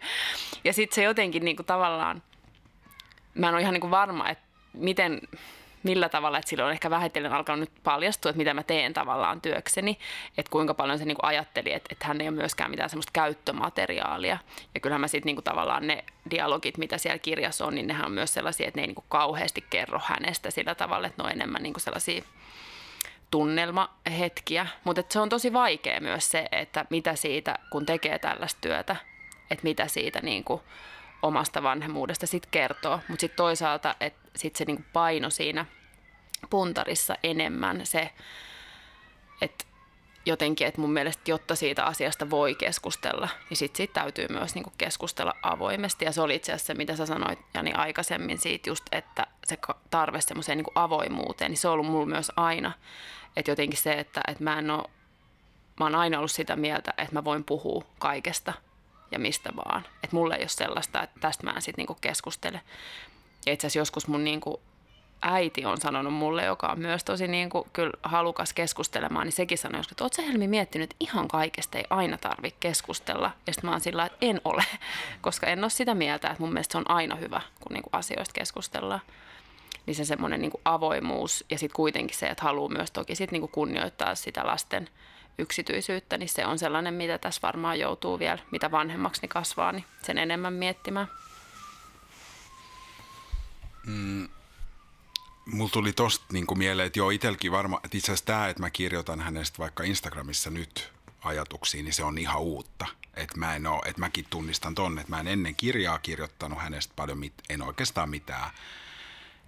Ja sitten se jotenkin niin kuin tavallaan, mä en ole ihan niin kuin varma, että miten, millä tavalla, että sillä on ehkä vähitellen alkanut nyt paljastua, että mitä mä teen tavallaan työkseni, että kuinka paljon se niin kuin ajatteli, että, että hän ei ole myöskään mitään semmoista käyttömateriaalia. Ja kyllähän mä sitten niin kuin tavallaan ne dialogit, mitä siellä kirjassa on, niin nehän on myös sellaisia, että ne ei niin kuin kauheasti kerro hänestä sillä tavalla, että ne on enemmän niin kuin sellaisia tunnelmahetkiä. Mutta se on tosi vaikea myös se, että mitä siitä, kun tekee tällaista työtä, että mitä siitä niin kuin omasta vanhemmuudesta sitten kertoo. Mutta sitten toisaalta, että sitten se niinku paino siinä puntarissa enemmän se, että jotenkin, että mun mielestä, jotta siitä asiasta voi keskustella, niin sitten siitä täytyy myös niinku keskustella avoimesti. Ja se oli itse asiassa se, mitä sä sanoit Jani aikaisemmin siitä just, että se tarve semmoiseen niinku avoimuuteen, niin se on ollut mulla myös aina. Että jotenkin se, että, että mä en ole, mä oon aina ollut sitä mieltä, että mä voin puhua kaikesta ja mistä vaan. Että mulle ei ole sellaista, että tästä mä en sitten niinku keskustele. Ja itse asiassa joskus mun niin kuin äiti on sanonut mulle, joka on myös tosi niin kyllä halukas keskustelemaan, niin sekin sanoi joskus, että ootko Helmi miettinyt, että ihan kaikesta ei aina tarvitse keskustella. Ja sitten mä oon sillä että en ole, koska en ole sitä mieltä, että mun mielestä se on aina hyvä, kun niin asioista keskustellaan. Niin se semmoinen niin avoimuus ja sitten kuitenkin se, että haluaa myös toki sit niin kuin kunnioittaa sitä lasten yksityisyyttä, niin se on sellainen, mitä tässä varmaan joutuu vielä, mitä vanhemmaksi niin kasvaa, niin sen enemmän miettimään. Mm, mulla tuli tosta niin kuin mieleen, että joo itselläkin varma, että itse asiassa tämä, että mä kirjoitan hänestä vaikka Instagramissa nyt ajatuksiin, niin se on ihan uutta. Että mä en oo, että mäkin tunnistan tonne, että mä en ennen kirjaa kirjoittanut hänestä paljon, mit, en oikeastaan mitään.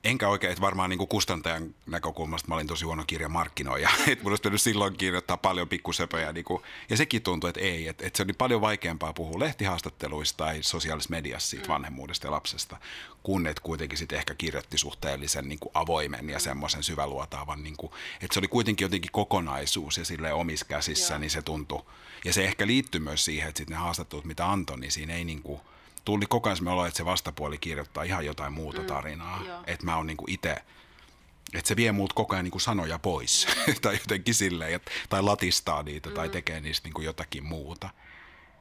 Enkä oikein, että varmaan niin kuin kustantajan näkökulmasta mä olin tosi huono kirjamarkkinoija. Että mun olisi pitänyt silloin kirjoittaa paljon pikkusöpöjä. Niin kuin, ja sekin tuntui, että ei. Että, että se oli paljon vaikeampaa puhua lehtihaastatteluista tai sosiaalisessa mediassa siitä vanhemmuudesta ja lapsesta, kun et kuitenkin sitten ehkä kirjoitti suhteellisen niin kuin avoimen ja semmoisen syväluotaavan. Niin kuin, että se oli kuitenkin jotenkin kokonaisuus ja sille omissa käsissä, Joo. niin se tuntui. Ja se ehkä liittyy myös siihen, että sitten ne haastattelut, mitä antoi, niin siinä ei niin kuin – tuli koko ajan olo, että se vastapuoli kirjoittaa ihan jotain muuta mm, tarinaa. Mm, että mä oon niinku itse, että se vie muut koko ajan niinku sanoja pois. Mm. tai jotenkin silleen, että, tai latistaa niitä mm. tai tekee niistä niinku jotakin muuta.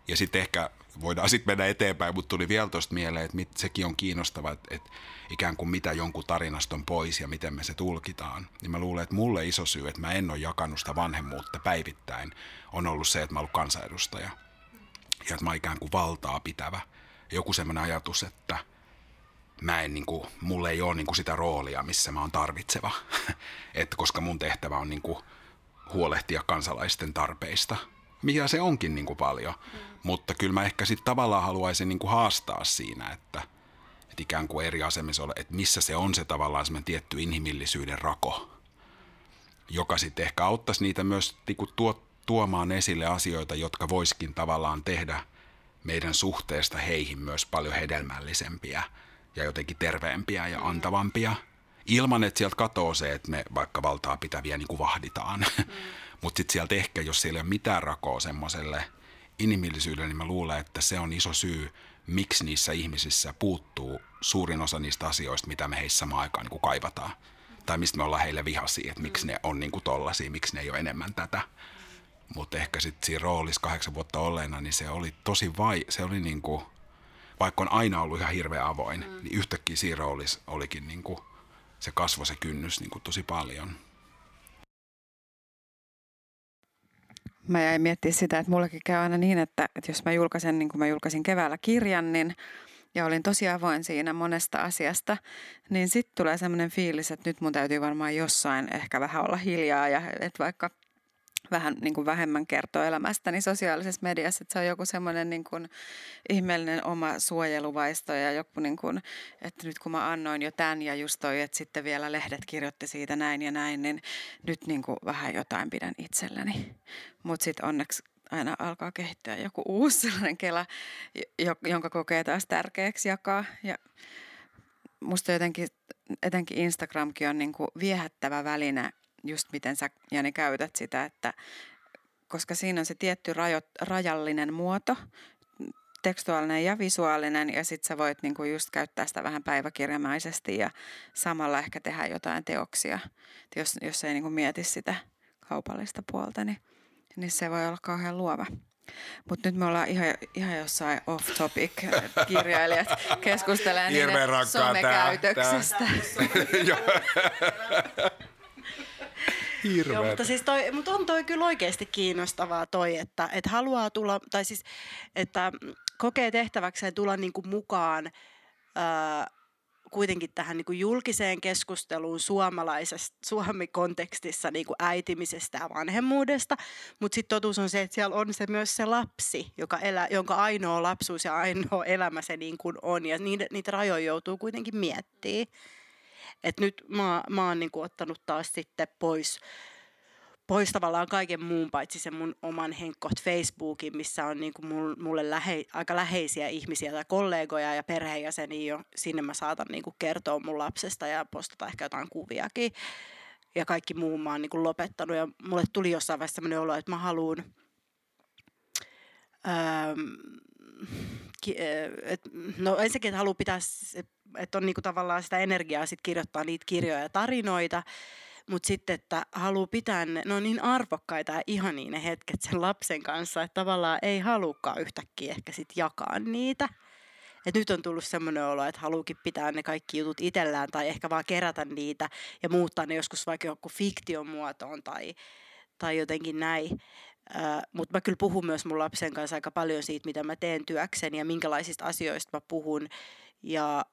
Ja sitten ehkä voidaan sitten mennä eteenpäin, mutta tuli vielä tuosta mieleen, että mit, sekin on kiinnostava, että, että ikään kuin mitä jonkun tarinasta on pois ja miten me se tulkitaan. Niin mä luulen, että mulle iso syy, että mä en ole jakanut sitä vanhemmuutta päivittäin, on ollut se, että mä oon ollut kansanedustaja. Ja että mä oon ikään kuin valtaa pitävä joku semmoinen ajatus, että mä en, niin kuin, mulle ei ole niin kuin sitä roolia, missä mä oon tarvitseva, että koska mun tehtävä on niin kuin, huolehtia kansalaisten tarpeista, mikä se onkin niin kuin paljon. Mm. Mutta kyllä mä ehkä sitten tavallaan haluaisin niin kuin haastaa siinä, että, että ikään kuin eri asemissa ole, että missä se on se tavallaan semmoinen tietty inhimillisyyden rako, joka sitten ehkä auttaisi niitä myös niin kuin tuo, tuomaan esille asioita, jotka voiskin tavallaan tehdä – meidän suhteesta heihin myös paljon hedelmällisempiä ja jotenkin terveempiä ja antavampia. Ilman, että sieltä katoo se, että me vaikka valtaa pitäviä niin kuin vahditaan. Mm. Mutta sitten sieltä ehkä, jos siellä ei ole mitään rakoa semmoiselle inhimillisyydelle, niin mä luulen, että se on iso syy, miksi niissä ihmisissä puuttuu suurin osa niistä asioista, mitä me heissä samaan aikaan niin kuin kaivataan. Tai mistä me ollaan heille vihaisia, että miksi ne on niin kuin tollaisia, miksi ne ei ole enemmän tätä. Mutta ehkä sitten siinä roolissa kahdeksan vuotta olleena, niin se oli tosi vai, se oli niin kuin, vaikka on aina ollut ihan hirveän avoin, mm. niin yhtäkkiä siinä roolissa olikin niin kuin, se kasvo se kynnys niin kuin tosi paljon. Mä jäin miettimään sitä, että mullakin käy aina niin, että, että jos mä julkaisen, niin kuin mä julkaisin keväällä kirjan, niin ja olin tosi avoin siinä monesta asiasta, niin sitten tulee semmoinen fiilis, että nyt mun täytyy varmaan jossain ehkä vähän olla hiljaa ja että vaikka vähän niin kuin vähemmän kertoo elämästäni sosiaalisessa mediassa, että se on joku semmoinen niin kuin ihmeellinen oma suojeluvaisto ja joku niin kuin, että nyt kun mä annoin jo tämän ja just toi, että sitten vielä lehdet kirjoitti siitä näin ja näin, niin nyt niin kuin vähän jotain pidän itselleni. Mutta sitten onneksi aina alkaa kehittyä joku uusi sellainen kela, jonka kokee taas tärkeäksi jakaa ja musta jotenkin, etenkin Instagramkin on niin kuin viehättävä väline just miten sä Jani käytät sitä, että koska siinä on se tietty rajo, rajallinen muoto, tekstuaalinen ja visuaalinen ja sitten sä voit niinku just käyttää sitä vähän päiväkirjamaisesti ja samalla ehkä tehdä jotain teoksia, jos, jos ei niinku mieti sitä kaupallista puolta, niin, niin se voi olla kauhean luova. Mutta nyt me ollaan ihan, ihan jossain off-topic kirjailijat keskustelee niiden somekäytöksestä. Joo, mutta, siis toi, mutta on toi kyllä oikeasti kiinnostavaa toi, että, että haluaa tulla, tai siis, että kokee tehtäväkseen tulla niin kuin mukaan ää, kuitenkin tähän niin kuin julkiseen keskusteluun suomalaisessa Suomi-kontekstissa niin kuin äitimisestä ja vanhemmuudesta, mutta sitten totuus on se, että siellä on se myös se lapsi, joka elää, jonka ainoa lapsuus ja ainoa elämä se niin kuin on, ja niitä, niitä rajoja joutuu kuitenkin miettimään. Et nyt mä, mä oon niinku ottanut taas sitten pois, pois tavallaan kaiken muun paitsi sen mun oman henkkoht Facebookin, missä on niinku mulle lähe, aika läheisiä ihmisiä tai kollegoja ja perheenjäseniä. Jo. Sinne mä saatan niinku kertoa mun lapsesta ja postata ehkä jotain kuviakin. Ja kaikki muu mä oon niinku lopettanut. Ja mulle tuli jossain vaiheessa sellainen olo, että mä haluan... Öö, et, no ensinnäkin, että haluaa pitää että on niinku tavallaan sitä energiaa sit kirjoittaa niitä kirjoja ja tarinoita, mutta sitten, että haluaa pitää ne, on niin arvokkaita ja ihania ne hetket sen lapsen kanssa, että tavallaan ei halukaan yhtäkkiä ehkä sitten jakaa niitä. Et nyt on tullut semmoinen olo, että haluukin pitää ne kaikki jutut itsellään tai ehkä vaan kerätä niitä ja muuttaa ne joskus vaikka joku fiktion muotoon tai, tai jotenkin näin. Mutta mä kyllä puhun myös mun lapsen kanssa aika paljon siitä, mitä mä teen työkseni ja minkälaisista asioista mä puhun. Ja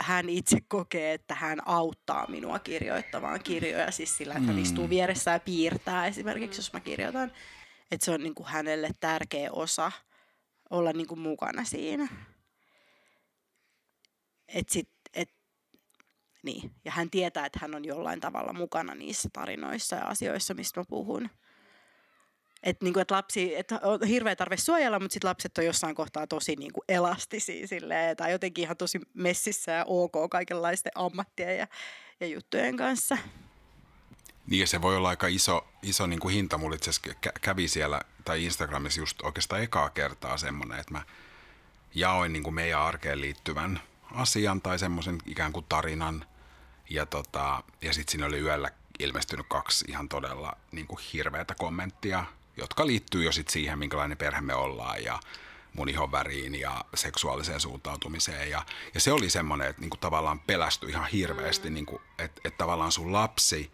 hän itse kokee, että hän auttaa minua kirjoittamaan kirjoja, siis sillä, että hän mm. istuu vieressä ja piirtää esimerkiksi, jos mä kirjoitan. Että se on niin kuin hänelle tärkeä osa olla niin kuin mukana siinä. Et sit, et, niin. Ja hän tietää, että hän on jollain tavalla mukana niissä tarinoissa ja asioissa, mistä mä puhun. Että niinku, et lapsi, et on hirveä tarve suojella, mutta sitten lapset on jossain kohtaa tosi niinku elastisia silleen, tai jotenkin ihan tosi messissä ja ok kaikenlaisten ammattien ja, ja juttujen kanssa. Niin ja se voi olla aika iso, iso niin kuin hinta. Mulla itse asiassa kävi siellä tai Instagramissa just oikeastaan ekaa kertaa semmoinen, että mä jaoin niin kuin meidän arkeen liittyvän asian tai semmoisen ikään kuin tarinan. Ja, tota, ja sitten siinä oli yöllä ilmestynyt kaksi ihan todella niin kuin hirveätä kommenttia, jotka liittyy jo sit siihen, minkälainen perhe me ollaan ja mun ihon väriin ja seksuaaliseen suuntautumiseen. Ja, ja se oli semmoinen, että niinku tavallaan pelästyi ihan hirveästi, mm. niinku, että, että tavallaan sun lapsi –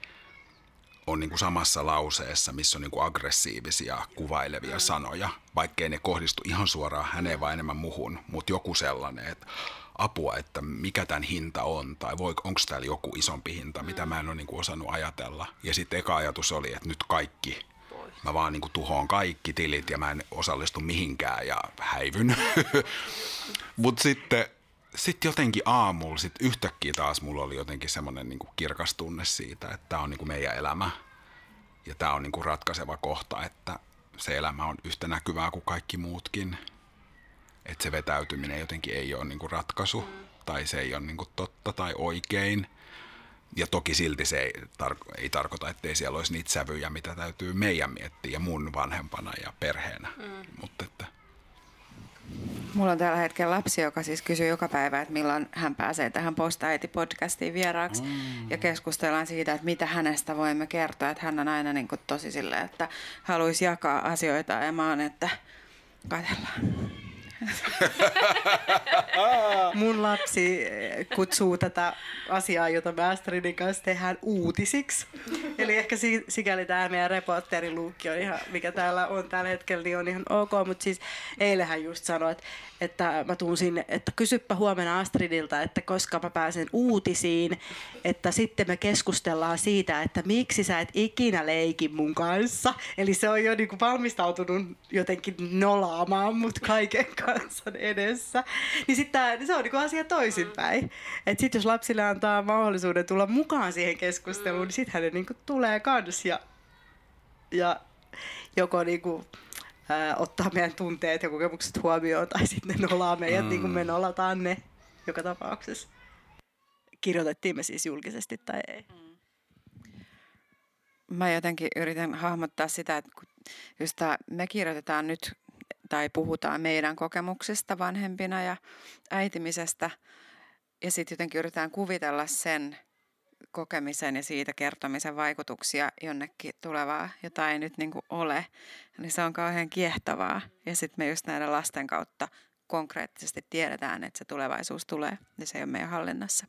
on niin kuin samassa lauseessa, missä on niin kuin aggressiivisia, kuvailevia mm. sanoja, vaikkei ne kohdistu ihan suoraan häneen vai enemmän muhun, mutta joku sellainen, että apua, että mikä tämän hinta on, tai onko täällä joku isompi hinta, mitä mä en ole niin kuin osannut ajatella. Ja sitten eka ajatus oli, että nyt kaikki, mä vaan niin kuin tuhoon kaikki tilit ja mä en osallistu mihinkään ja häivyn. mutta sitten sitten jotenkin aamulla, sit yhtäkkiä taas mulla oli jotenkin semmoinen niin kirkas tunne siitä, että tämä on niin kuin meidän elämä. Ja tämä on niin kuin ratkaiseva kohta, että se elämä on yhtä näkyvää kuin kaikki muutkin. Että se vetäytyminen jotenkin ei ole niin kuin ratkaisu tai se ei ole niin kuin totta tai oikein. Ja toki silti se ei, tar- ei tarkoita, ettei siellä olisi niitä sävyjä, mitä täytyy meidän miettiä ja mun vanhempana ja perheenä. Mm. Mutta että Mulla on tällä hetkellä lapsi, joka siis kysyy joka päivä, että milloin hän pääsee tähän postaiti-podcastiin vieraaksi. Mm. Ja keskustellaan siitä, että mitä hänestä voimme kertoa. Että hän on aina niin kuin tosi silleen, että haluaisi jakaa asioita. Ja mä oon, että katsellaan. Mun lapsi kutsuu tätä asiaa, jota me Astridin kanssa tehdään uutisiksi. Eli ehkä sikäli tämä meidän reporteriluukki on ihan, mikä täällä on tällä hetkellä, niin on ihan ok. Mutta siis eilähän just sanoi, että että mä tuun sinne, että kysyppä huomenna Astridilta, että koska mä pääsen uutisiin, että sitten me keskustellaan siitä, että miksi sä et ikinä leiki mun kanssa. Eli se on jo niinku valmistautunut jotenkin nolaamaan mut kaiken kanssa edessä. Niin sitten se on niinku asia toisinpäin. Että sitten jos lapsille antaa mahdollisuuden tulla mukaan siihen keskusteluun, niin sitten ne niinku tulee kans ja, ja joko niinku ää, ottaa meidän tunteet ja kokemukset huomioon tai sitten ne nolaa meidät mm. niin kuin me nolataan ne joka tapauksessa. Kirjoitettiin me siis julkisesti tai ei. Mä jotenkin yritän hahmottaa sitä, että kun just tää, me kirjoitetaan nyt tai puhutaan meidän kokemuksista vanhempina ja äitimisestä ja sitten jotenkin yritetään kuvitella sen kokemisen ja siitä kertomisen vaikutuksia jonnekin tulevaa, jota ei nyt niin ole, niin se on kauhean kiehtovaa. Ja sitten me just näiden lasten kautta konkreettisesti tiedetään, että se tulevaisuus tulee ja se ei ole meidän hallinnassa.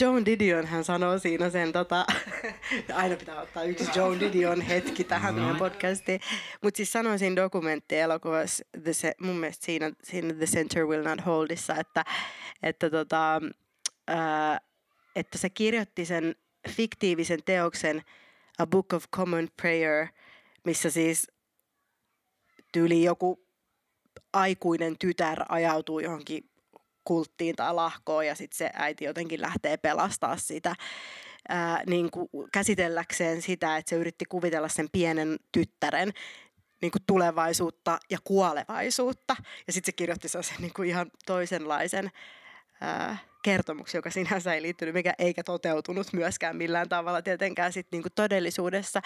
Joan Didion hän sanoo siinä sen, tota, aina pitää ottaa yksi Joan Didion hetki tähän mm. meidän podcastiin, mutta siis sanoin siinä dokumenttielokuvassa, the, mun mielestä siinä, siinä The Center Will Not Holdissa, että, että, tota, ää, että se kirjoitti sen fiktiivisen teoksen A Book of Common Prayer, missä siis tyyli joku aikuinen tytär ajautuu johonkin kulttiin tai lahkoon ja sitten se äiti jotenkin lähtee pelastaa sitä ää, niin kuin käsitelläkseen sitä, että se yritti kuvitella sen pienen tyttären niin kuin tulevaisuutta ja kuolevaisuutta. Ja sitten se kirjoitti sen niin kuin ihan toisenlaisen ää, kertomuksen, joka sinänsä ei liittynyt mikä eikä toteutunut myöskään millään tavalla tietenkään sit niin kuin todellisuudessa.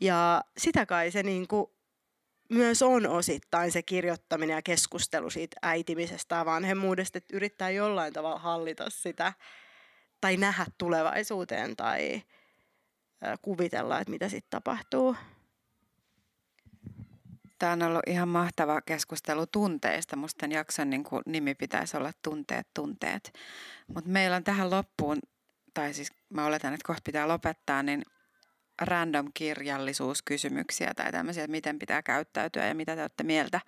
Ja sitä kai se niin kuin myös on osittain se kirjoittaminen ja keskustelu siitä äitimisestä ja vanhemmuudesta, että yrittää jollain tavalla hallita sitä tai nähdä tulevaisuuteen tai kuvitella, että mitä sitten tapahtuu. Tämä on ollut ihan mahtava keskustelu tunteista. Musta tämän jakson niin kuin nimi pitäisi olla Tunteet, tunteet. Mutta meillä on tähän loppuun, tai siis mä oletan, että kohta pitää lopettaa, niin random kirjallisuuskysymyksiä tai tämmöisiä, että miten pitää käyttäytyä ja mitä te olette mieltä.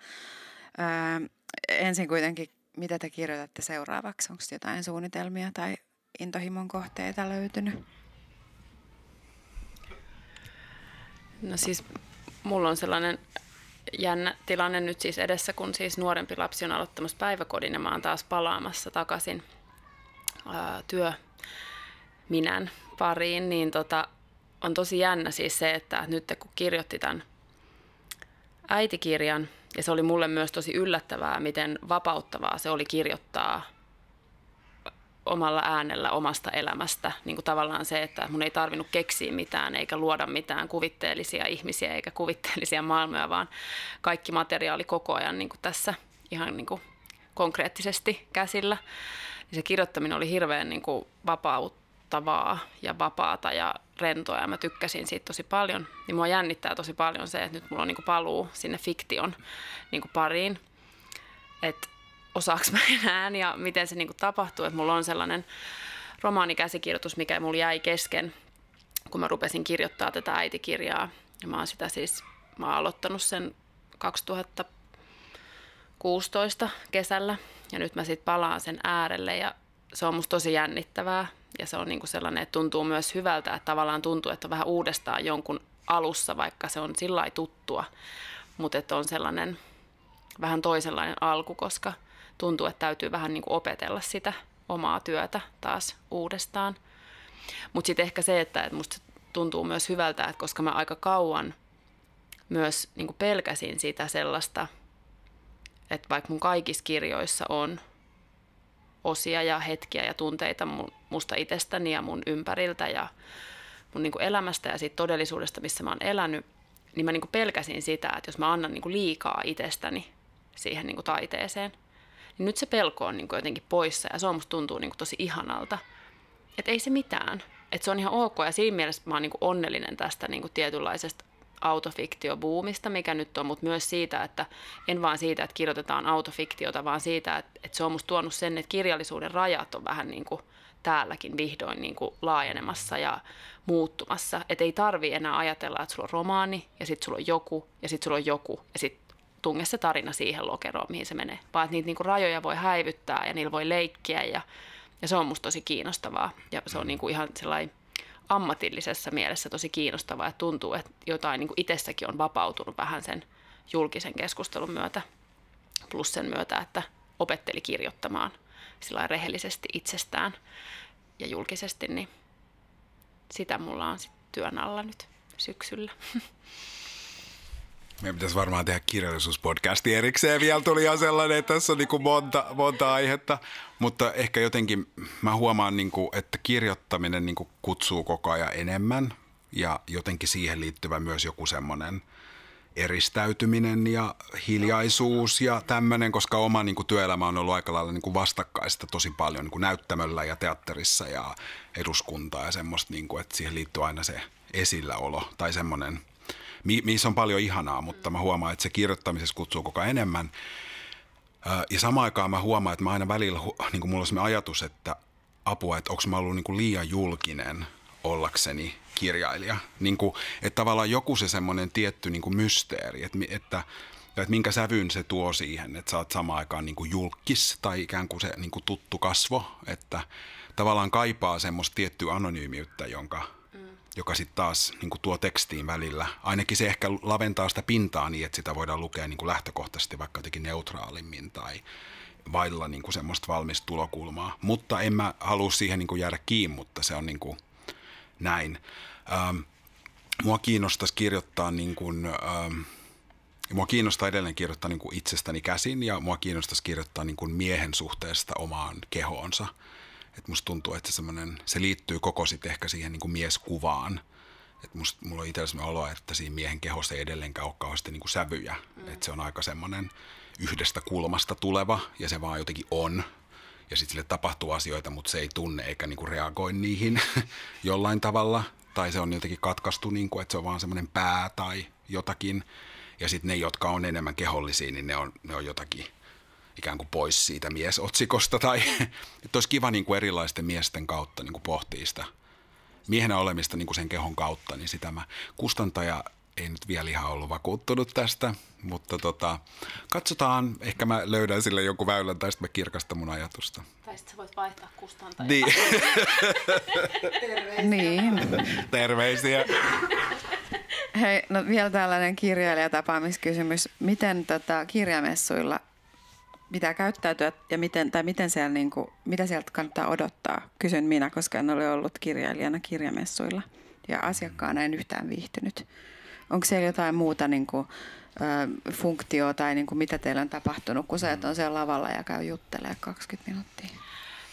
Öö, ensin kuitenkin, mitä te kirjoitatte seuraavaksi? Onko jotain suunnitelmia tai intohimon kohteita löytynyt? No siis mulla on sellainen jännä tilanne nyt siis edessä, kun siis nuorempi lapsi on aloittamassa päiväkodin ja mä oon taas palaamassa takaisin ää, työ minän pariin, niin tota, on tosi jännä siis se, että nyt kun kirjoitti tämän äitikirjan, ja se oli mulle myös tosi yllättävää, miten vapauttavaa se oli kirjoittaa omalla äänellä omasta elämästä. Niin kuin tavallaan se, että mun ei tarvinnut keksiä mitään eikä luoda mitään kuvitteellisia ihmisiä eikä kuvitteellisia maailmoja, vaan kaikki materiaali koko ajan niin kuin tässä ihan niin kuin konkreettisesti käsillä. Niin se kirjoittaminen oli hirveän niin kuin vapauttavaa ja vapaata ja rentoa ja mä tykkäsin siitä tosi paljon. Niin mua jännittää tosi paljon se, että nyt mulla on niin kuin paluu sinne fiktion niin kuin pariin. Että osaaks mä enää ja miten se niinku tapahtuu. Että mulla on sellainen romaanikäsikirjoitus, mikä mulla jäi kesken, kun mä rupesin kirjoittaa tätä äitikirjaa. Ja mä oon sitä siis, mä oon aloittanut sen 2016 kesällä ja nyt mä sitten palaan sen äärelle ja se on musta tosi jännittävää ja se on niinku sellainen, että tuntuu myös hyvältä, että tavallaan tuntuu, että on vähän uudestaan jonkun alussa, vaikka se on sillä tuttua, mutta että on sellainen vähän toisenlainen alku, koska – tuntuu, että täytyy vähän niin kuin opetella sitä omaa työtä taas uudestaan. Mutta sitten ehkä se, että, että musta tuntuu myös hyvältä, että koska mä aika kauan myös niin kuin pelkäsin sitä sellaista, että vaikka mun kaikissa kirjoissa on osia ja hetkiä ja tunteita musta itsestäni ja mun ympäriltä ja mun niin kuin elämästä ja siitä todellisuudesta, missä mä oon elänyt, niin mä niin kuin pelkäsin sitä, että jos mä annan niin kuin liikaa itsestäni siihen niin kuin taiteeseen, niin nyt se pelko on niin kuin jotenkin poissa ja se on musta tuntuu niin kuin tosi ihanalta. Että ei se mitään. Että se on ihan ok ja siinä mielessä mä oon niin kuin onnellinen tästä niin kuin tietynlaisesta autofiktiobuumista, mikä nyt on, mutta myös siitä, että en vaan siitä, että kirjoitetaan autofiktiota, vaan siitä, että, että se on musta tuonut sen, että kirjallisuuden rajat on vähän niin kuin täälläkin vihdoin niin kuin laajenemassa ja muuttumassa. Että ei tarvi enää ajatella, että sulla on romaani ja sitten sulla on joku ja sitten sulla on joku ja sitten tunge se tarina siihen lokeroon, mihin se menee. Vaan että niitä niinku rajoja voi häivyttää ja niillä voi leikkiä ja, ja se on musta tosi kiinnostavaa. Ja se on niinku ihan sellainen ammatillisessa mielessä tosi kiinnostavaa, että tuntuu, että jotain niinku itsessäkin on vapautunut vähän sen julkisen keskustelun myötä, plus sen myötä, että opetteli kirjoittamaan sillä rehellisesti itsestään ja julkisesti, niin sitä mulla on sitten työn alla nyt syksyllä. Meidän pitäisi varmaan tehdä kirjallisuuspodcasti erikseen. Vielä tuli ihan sellainen, että tässä on niin monta, monta aihetta. Mutta ehkä jotenkin mä huomaan, niin kuin, että kirjoittaminen niin kuin kutsuu koko ajan enemmän. Ja jotenkin siihen liittyvä myös joku semmoinen eristäytyminen ja hiljaisuus ja tämmöinen, koska oma niin kuin, työelämä on ollut aika lailla niin kuin vastakkaista tosi paljon niin kuin näyttämöllä ja teatterissa ja eduskuntaa ja semmoista, niin kuin, että siihen liittyy aina se esilläolo tai semmoinen – missä on paljon ihanaa, mutta mä huomaan, että se kirjoittamisessa kutsuu koko ajan enemmän. Ja samaan aikaan mä huomaan, että mä aina välillä, niin kuin mulla on sellainen ajatus, että apua, että onko mä ollut niin kuin liian julkinen ollakseni kirjailija. Niin kuin, että tavallaan joku se semmoinen tietty niin kuin mysteeri, että, että, että minkä sävyn se tuo siihen, että sä oot samaan aikaan niin kuin julkis tai ikään kuin se niin kuin tuttu kasvo, että tavallaan kaipaa semmoista tiettyä anonyymiyttä, jonka joka sitten taas niin kuin tuo tekstiin välillä. Ainakin se ehkä laventaa sitä pintaa niin, että sitä voidaan lukea niin kuin lähtökohtaisesti vaikka jotenkin neutraalimmin tai vailla niin kuin semmoista valmista tulokulmaa. Mutta en mä halua siihen niin kuin jäädä kiinni, mutta se on niin kuin näin. Ähm, mua kiinnostaisi kirjoittaa niin kuin, ähm, Mua kiinnostaa edelleen kirjoittaa niin kuin itsestäni käsin ja mua kiinnostaisi kirjoittaa niin kuin miehen suhteesta omaan kehoonsa – että musta tuntuu, että se, se liittyy koko sitten ehkä siihen niin kuin mieskuvaan. Että musta, mulla on itsellä sellainen olo, että siinä miehen kehossa ei edelleenkään ole kauheasti niin kuin sävyjä. Mm. Että se on aika semmoinen yhdestä kulmasta tuleva ja se vaan jotenkin on. Ja sitten sille tapahtuu asioita, mutta se ei tunne eikä niinku reagoi niihin jollain tavalla. Tai se on jotenkin katkaistu, niinku, että se on vaan semmoinen pää tai jotakin. Ja sitten ne, jotka on enemmän kehollisia, niin ne on, ne on jotakin ikään kuin pois siitä miesotsikosta. Tai että olisi kiva niin kuin erilaisten miesten kautta niin kuin pohtia sitä miehenä olemista niin kuin sen kehon kautta, niin sitä mä kustantaja ei nyt vielä ihan ollut vakuuttunut tästä, mutta tota, katsotaan, ehkä mä löydän sille joku väylän tai sitten mä kirkastan mun ajatusta. Tai sitten sä voit vaihtaa kustantajaa. Niin. Terveisiä. niin. Terveisiä. Hei, no vielä tällainen kirjailijatapaamiskysymys. Miten tota, kirjamessuilla pitää käyttäytyä ja miten, tai miten siellä, niin kuin, mitä sieltä kannattaa odottaa? Kysyn minä, koska en ole ollut kirjailijana kirjamessuilla ja asiakkaana en yhtään viihtynyt. Onko siellä jotain muuta niin kuin, ö, funktioa tai niin kuin, mitä teillä on tapahtunut, kun se, että on siellä lavalla ja käy juttelemaan 20 minuuttia?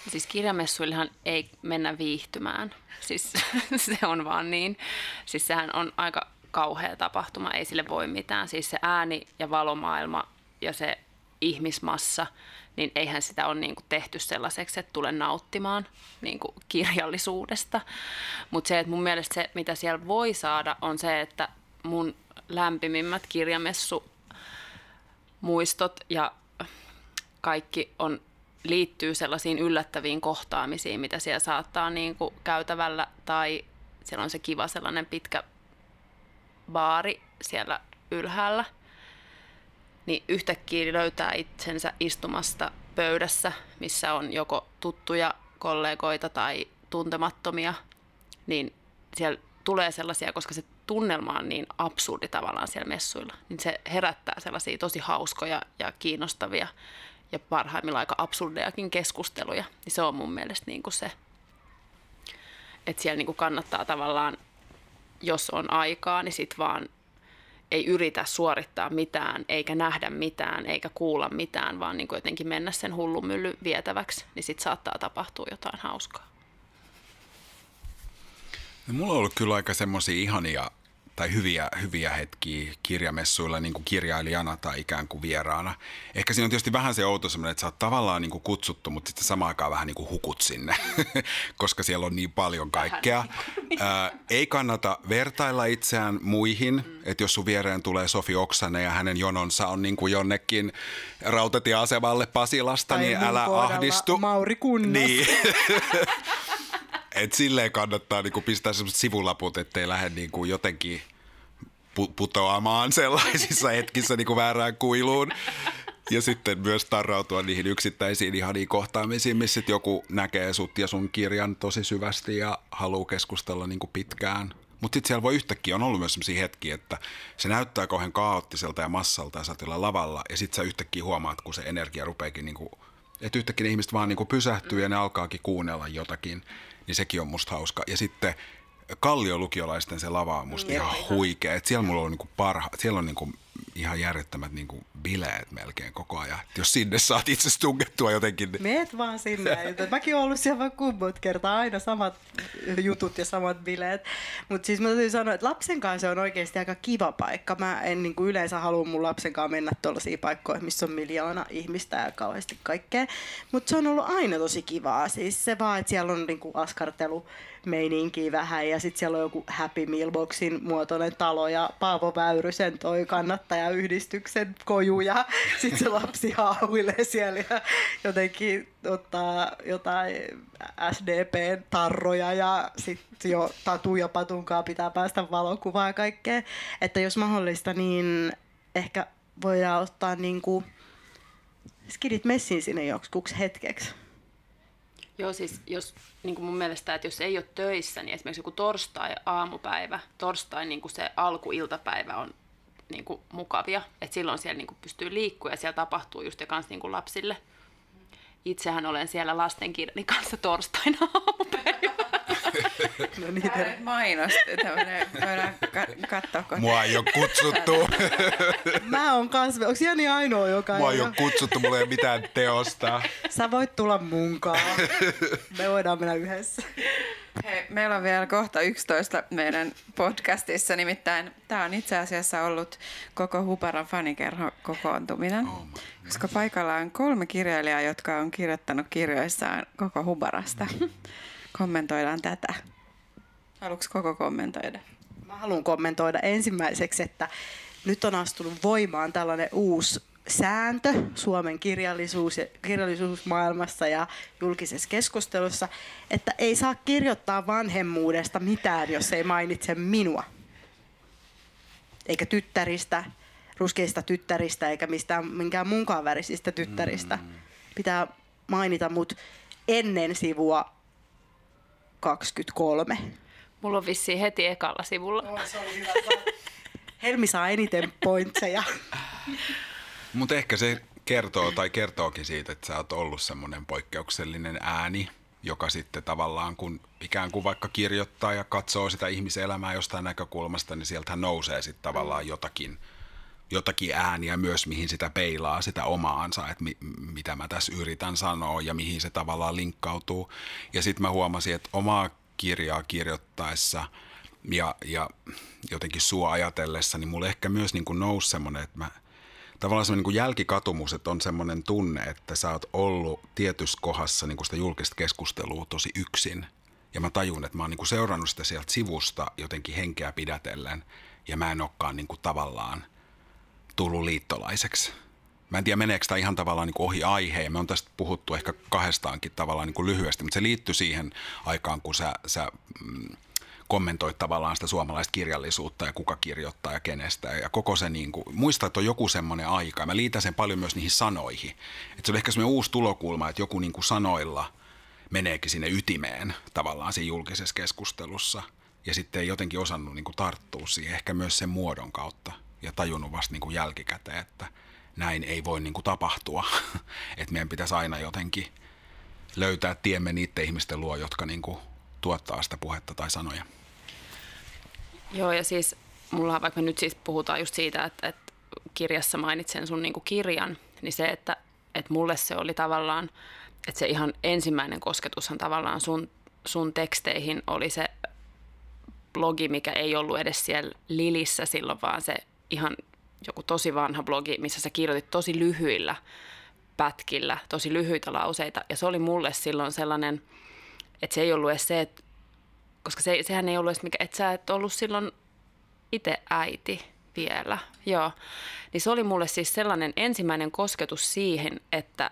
Siis kirjamessuillehan ei mennä viihtymään. Siis se on vaan niin. Siis sehän on aika kauhea tapahtuma, ei sille voi mitään. Siis se ääni ja valomaailma ja se ihmismassa, niin eihän sitä ole niin tehty sellaiseksi, että tulen nauttimaan niin kirjallisuudesta. Mutta se, että mun mielestä se, mitä siellä voi saada, on se, että mun lämpimimmät kirjamessu muistot ja kaikki on liittyy sellaisiin yllättäviin kohtaamisiin, mitä siellä saattaa niin kuin käytävällä tai siellä on se kiva sellainen pitkä baari siellä ylhäällä, niin yhtäkkiä löytää itsensä istumasta pöydässä, missä on joko tuttuja kollegoita tai tuntemattomia, niin siellä tulee sellaisia, koska se tunnelma on niin absurdi tavallaan siellä messuilla, niin se herättää sellaisia tosi hauskoja ja kiinnostavia ja parhaimmillaan aika absurdejakin keskusteluja, niin se on mun mielestä niin kuin se, että siellä niin kuin kannattaa tavallaan, jos on aikaa, niin sit vaan ei yritä suorittaa mitään, eikä nähdä mitään, eikä kuulla mitään, vaan niin kuin jotenkin mennä sen hullumylly vietäväksi, niin sitten saattaa tapahtua jotain hauskaa. No, mulla on ollut kyllä aika semmoisia ihania tai hyviä, hyviä hetkiä kirjamessuilla niin kuin kirjailijana tai ikään kuin vieraana. Ehkä siinä on tietysti vähän se outo semmoinen, että sä oot tavallaan niin kuin kutsuttu, mutta sitten samaan aikaan vähän niin kuin hukut sinne, koska siellä on niin paljon kaikkea. Ää, ei kannata vertailla itseään muihin, mm. että jos sun viereen tulee Sofi Oksanen ja hänen jononsa on niin kuin jonnekin rautatieasemalle Pasilasta, tai niin älä ahdistu. Mauri Kunnas. Niin. Et silleen kannattaa niinku pistää sellaiset sivulaput, ettei lähde niinku jotenkin putoamaan sellaisissa hetkissä niinku väärään kuiluun. Ja sitten myös tarrautua niihin yksittäisiin ihaniin kohtaamisiin, missä joku näkee sut ja sun kirjan tosi syvästi ja haluaa keskustella niinku pitkään. Mutta sitten siellä voi yhtäkkiä, on ollut myös sellaisia hetkiä, että se näyttää kauhean kaoottiselta ja massalta ja sä lavalla ja sitten sä yhtäkkiä huomaat, kun se energia rupeekin niinku, että yhtäkkiä ne ihmiset vaan niinku pysähtyy ja ne alkaakin kuunnella jotakin niin sekin on musta hauska. Ja sitten Kallio-lukiolaisten se lava on musta mm, ihan huikea. Et siellä mulla on niinku parha, siellä on niinku ihan järjettömät niinku bileet melkein koko ajan. Et jos sinne saat itse tungettua jotenkin. Niin... Meet vaan sinne. Mäkin olen ollut siellä vaan kummut kertaa, aina samat jutut ja samat bileet. Mutta siis mä täytyy sanoa, että lapsen kanssa se on oikeasti aika kiva paikka. Mä en niinku yleensä halua mun lapsen kanssa mennä tuollaisiin paikkoihin, missä on miljoona ihmistä ja kauheasti kaikkea. Mutta se on ollut aina tosi kivaa. Siis se vaan, että siellä on niinku askartelu meininkiä vähän ja sitten siellä on joku Happy Mealboxin muotoinen talo ja Paavo Väyrysen toi kannattajayhdistyksen koju ja sitten se lapsi haahuilee siellä ja jotenkin ottaa jotain SDPn tarroja ja sitten jo tatu ja patunkaan pitää päästä valokuvaan ja kaikkea. Että jos mahdollista, niin ehkä voidaan ottaa niinku skidit messiin sinne joksikuksi hetkeksi. Joo, siis jos niin kuin mun mielestä, että jos ei ole töissä, niin esimerkiksi joku torstai-aamupäivä, torstai niin kuin se alkuiltapäivä on niin kuin mukavia, että silloin siellä niin kuin pystyy liikkua ja siellä tapahtuu just ja kans niin kuin lapsille. Itsehän olen siellä lastenkirjani kanssa torstaina aamupäivä. No niitä mainosti. Tämmönen, voidaan katsoa. Kun... Mua ei ole kutsuttu. Mä oon kans, onks Jani ainoa, joka Mua ei ole kutsuttu, mulla ei ole mitään teosta. Sä voit tulla munkaan. Me voidaan mennä yhdessä. Hei, meillä on vielä kohta 11 meidän podcastissa, nimittäin tämä on itse asiassa ollut koko Huparan fanikerho kokoontuminen, oh koska paikalla on kolme kirjailijaa, jotka on kirjoittanut kirjoissaan koko Hubarasta. Kommentoidaan tätä. Haluatko koko kommentoida? Mä haluan kommentoida ensimmäiseksi, että nyt on astunut voimaan tällainen uusi sääntö Suomen kirjallisuus ja, kirjallisuusmaailmassa ja julkisessa keskustelussa, että ei saa kirjoittaa vanhemmuudesta mitään, jos ei mainitse minua. Eikä tyttäristä, ruskeista tyttäristä eikä mistään minkään muunkaan värisistä tyttäristä. Mm. Pitää mainita mut ennen sivua 23. Mulla on vissiin heti ekalla sivulla. No, se oli hyvä. Helmi saa eniten pointseja. Mutta ehkä se kertoo tai kertookin siitä, että sä oot ollut semmoinen poikkeuksellinen ääni, joka sitten tavallaan kun ikään kuin vaikka kirjoittaa ja katsoo sitä ihmiselämää jostain näkökulmasta, niin sieltähän nousee sitten tavallaan jotakin, jotakin ääniä myös, mihin sitä peilaa sitä omaansa, että mi, mitä mä tässä yritän sanoa ja mihin se tavallaan linkkautuu. Ja sitten mä huomasin, että omaa kirjaa kirjoittaessa ja, ja jotenkin sua ajatellessa, niin mulle ehkä myös niin kuin nousi semmoinen, että mä – tavallaan semmoinen niin jälkikatumus, että on semmoinen tunne, että sä oot ollut tietyssä kohdassa niin kuin sitä julkista keskustelua tosi yksin. Ja mä tajun, että mä oon niin kuin seurannut sitä sieltä sivusta jotenkin henkeä pidätellen ja mä en olekaan niin kuin tavallaan tullut liittolaiseksi. Mä en tiedä, meneekö tämä ihan tavallaan niin kuin ohi aiheen. Me on tästä puhuttu ehkä kahdestaankin tavallaan niin kuin lyhyesti, mutta se liittyy siihen aikaan, kun sä, sä mm, kommentoit tavallaan sitä suomalaista kirjallisuutta ja kuka kirjoittaa ja kenestä. Ja koko se, niin kuin, muista, että on joku semmoinen aika. Mä liitän sen paljon myös niihin sanoihin. Että se oli ehkä semmoinen uusi tulokulma, että joku niin kuin sanoilla meneekin sinne ytimeen tavallaan siinä julkisessa keskustelussa. Ja sitten ei jotenkin osannut niin kuin tarttua siihen ehkä myös sen muodon kautta ja tajunnut vasta niin kuin jälkikäteen, että näin ei voi niin kuin tapahtua. että meidän pitäisi aina jotenkin löytää tiemme niiden ihmisten luo, jotka niin kuin tuottaa sitä puhetta tai sanoja. Joo, ja siis mulla vaikka nyt siis puhutaan just siitä, että, että kirjassa mainitsen sun niin kirjan, niin se, että, että mulle se oli tavallaan, että se ihan ensimmäinen kosketushan tavallaan sun, sun teksteihin oli se blogi, mikä ei ollut edes siellä Lilissä silloin, vaan se ihan joku tosi vanha blogi, missä sä kirjoitit tosi lyhyillä pätkillä, tosi lyhyitä lauseita. Ja se oli mulle silloin sellainen, että se ei ollut edes se, että koska se, sehän ei ollut edes mikä, että sä et ollut silloin itse äiti vielä, joo. Niin se oli mulle siis sellainen ensimmäinen kosketus siihen, että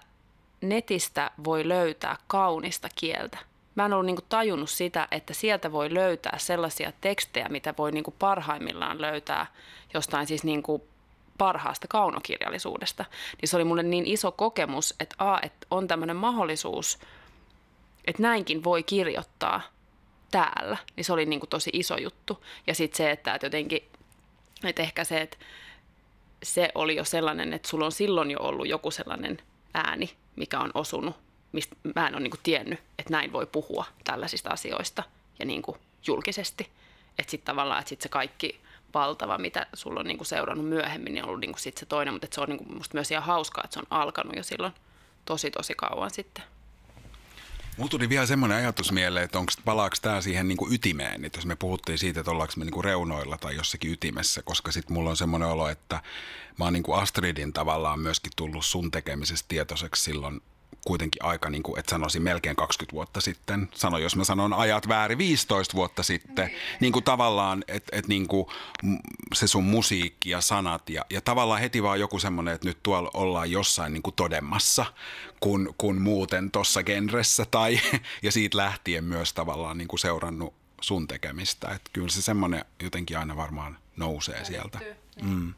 netistä voi löytää kaunista kieltä. Mä en ollut niinku tajunnut sitä, että sieltä voi löytää sellaisia tekstejä, mitä voi niinku parhaimmillaan löytää jostain siis niinku parhaasta kaunokirjallisuudesta. Niin se oli mulle niin iso kokemus, että, a, että on tämmöinen mahdollisuus, että näinkin voi kirjoittaa – täällä, niin se oli niin kuin tosi iso juttu. Ja sitten se, että, että jotenkin, että ehkä se, että se oli jo sellainen, että sulla on silloin jo ollut joku sellainen ääni, mikä on osunut, mistä mä en ole niin kuin tiennyt, että näin voi puhua tällaisista asioista ja niin kuin julkisesti. Että sitten tavallaan, että sit se kaikki valtava, mitä sulla on niin kuin seurannut myöhemmin, niin on ollut niin kuin sit se toinen, mutta se on niin kuin musta myös ihan hauskaa, että se on alkanut jo silloin tosi tosi kauan sitten. Mulla tuli vielä semmoinen ajatus mieleen, että onko, palaako tämä siihen niin kuin ytimeen, että jos me puhuttiin siitä, että ollaanko me niin kuin reunoilla tai jossakin ytimessä, koska sitten mulla on semmoinen olo, että mä oon niin kuin Astridin tavallaan myöskin tullut sun tekemisestä tietoiseksi silloin kuitenkin aika, niin kuin, että sanoisin melkein 20 vuotta sitten. Sano, jos mä sanon ajat väärin 15 vuotta sitten. Niin, niin kuin tavallaan, että et niin kuin se sun musiikki ja sanat ja, ja tavallaan heti vaan joku semmoinen, että nyt tuolla ollaan jossain niin kuin todemmassa kun, kun muuten tuossa genressä tai ja siitä lähtien myös tavallaan niin kuin seurannut sun tekemistä. Että kyllä se semmoinen jotenkin aina varmaan nousee sieltä. Mm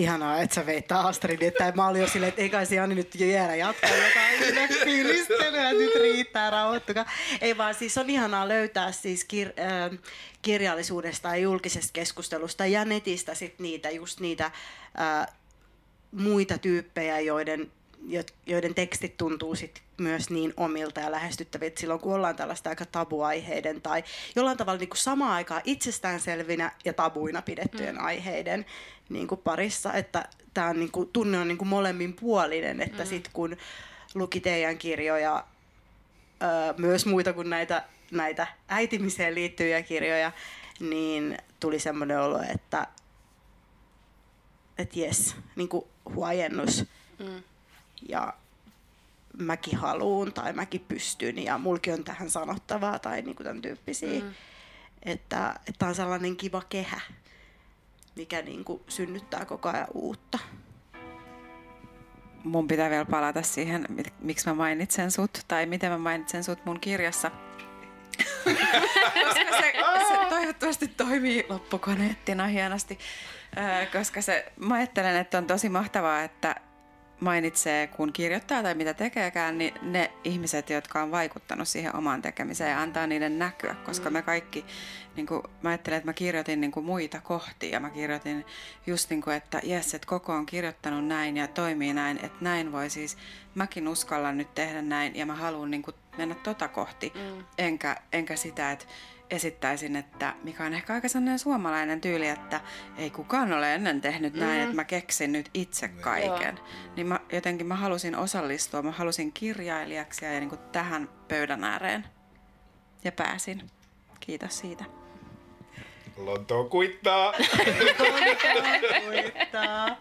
ihanaa, että sä veit Astridin, että mä olin jo silleen, että ei kai se nyt jäädä jatkaa jotain piristelyä, nyt riittää, rauhoittukaa. Ei vaan siis on ihanaa löytää siis kir- äh, kirjallisuudesta ja julkisesta keskustelusta ja netistä sit niitä, just niitä äh, muita tyyppejä, joiden joiden tekstit tuntuu sit myös niin omilta ja lähestyttäviltä silloin, kun ollaan tällaista aika tabuaiheiden tai jollain tavalla niin kuin samaan aikaan itsestäänselvinä ja tabuina pidettyjen mm. aiheiden niin kuin parissa. Että tämä on, niin kuin, tunne on niin kuin molemmin puolinen, että mm. sitten kun luki teidän kirjoja, öö, myös muita kuin näitä, näitä äitimiseen liittyviä kirjoja, niin tuli semmoinen olo, että että jes, niin kuin huojennus. Mm ja mäkin haluun tai mäkin pystyn ja mulki on tähän sanottavaa tai niin kuin tämän tyyppisiä. Mm. Että, että on sellainen kiva kehä, mikä niin kuin synnyttää koko ajan uutta. Mun pitää vielä palata siihen, miksi mä mainitsen sut tai miten mä mainitsen sut mun kirjassa. koska se, se toivottavasti toimii loppukoneettina hienosti. koska se, mä ajattelen, että on tosi mahtavaa, että mainitsee, kun kirjoittaa tai mitä tekeekään, niin ne ihmiset, jotka on vaikuttanut siihen omaan tekemiseen ja antaa niiden näkyä, koska mm. me kaikki, niin kuin, mä ajattelen, että mä kirjoitin niin kuin muita kohtia ja mä kirjoitin just niin kuin, että jes, että koko on kirjoittanut näin ja toimii näin, että näin voi siis, mäkin uskallan nyt tehdä näin ja mä haluan niin kuin mennä tota kohti, mm. enkä, enkä sitä, että esittäisin, että mikä on ehkä aika sellainen suomalainen tyyli, että ei kukaan ole ennen tehnyt näin, mm. että mä keksin nyt itse kaiken. Joo. Niin mä, jotenkin mä halusin osallistua, mä halusin kirjailijaksi ja niin kuin tähän pöydän ääreen. Ja pääsin. Kiitos siitä. Lontoon kuittaa! kuittaa.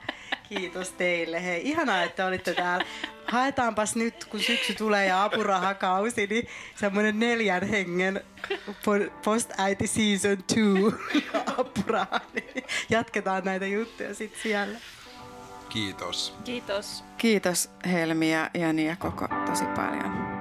Kiitos teille. Hei, ihanaa, että olitte täällä. Haetaanpas nyt, kun syksy tulee ja apurahakausi, niin semmoinen neljän hengen post-äiti season 2 apuraha. Niin jatketaan näitä juttuja sitten siellä. Kiitos. Kiitos. Kiitos Helmi ja Jani ja koko tosi paljon.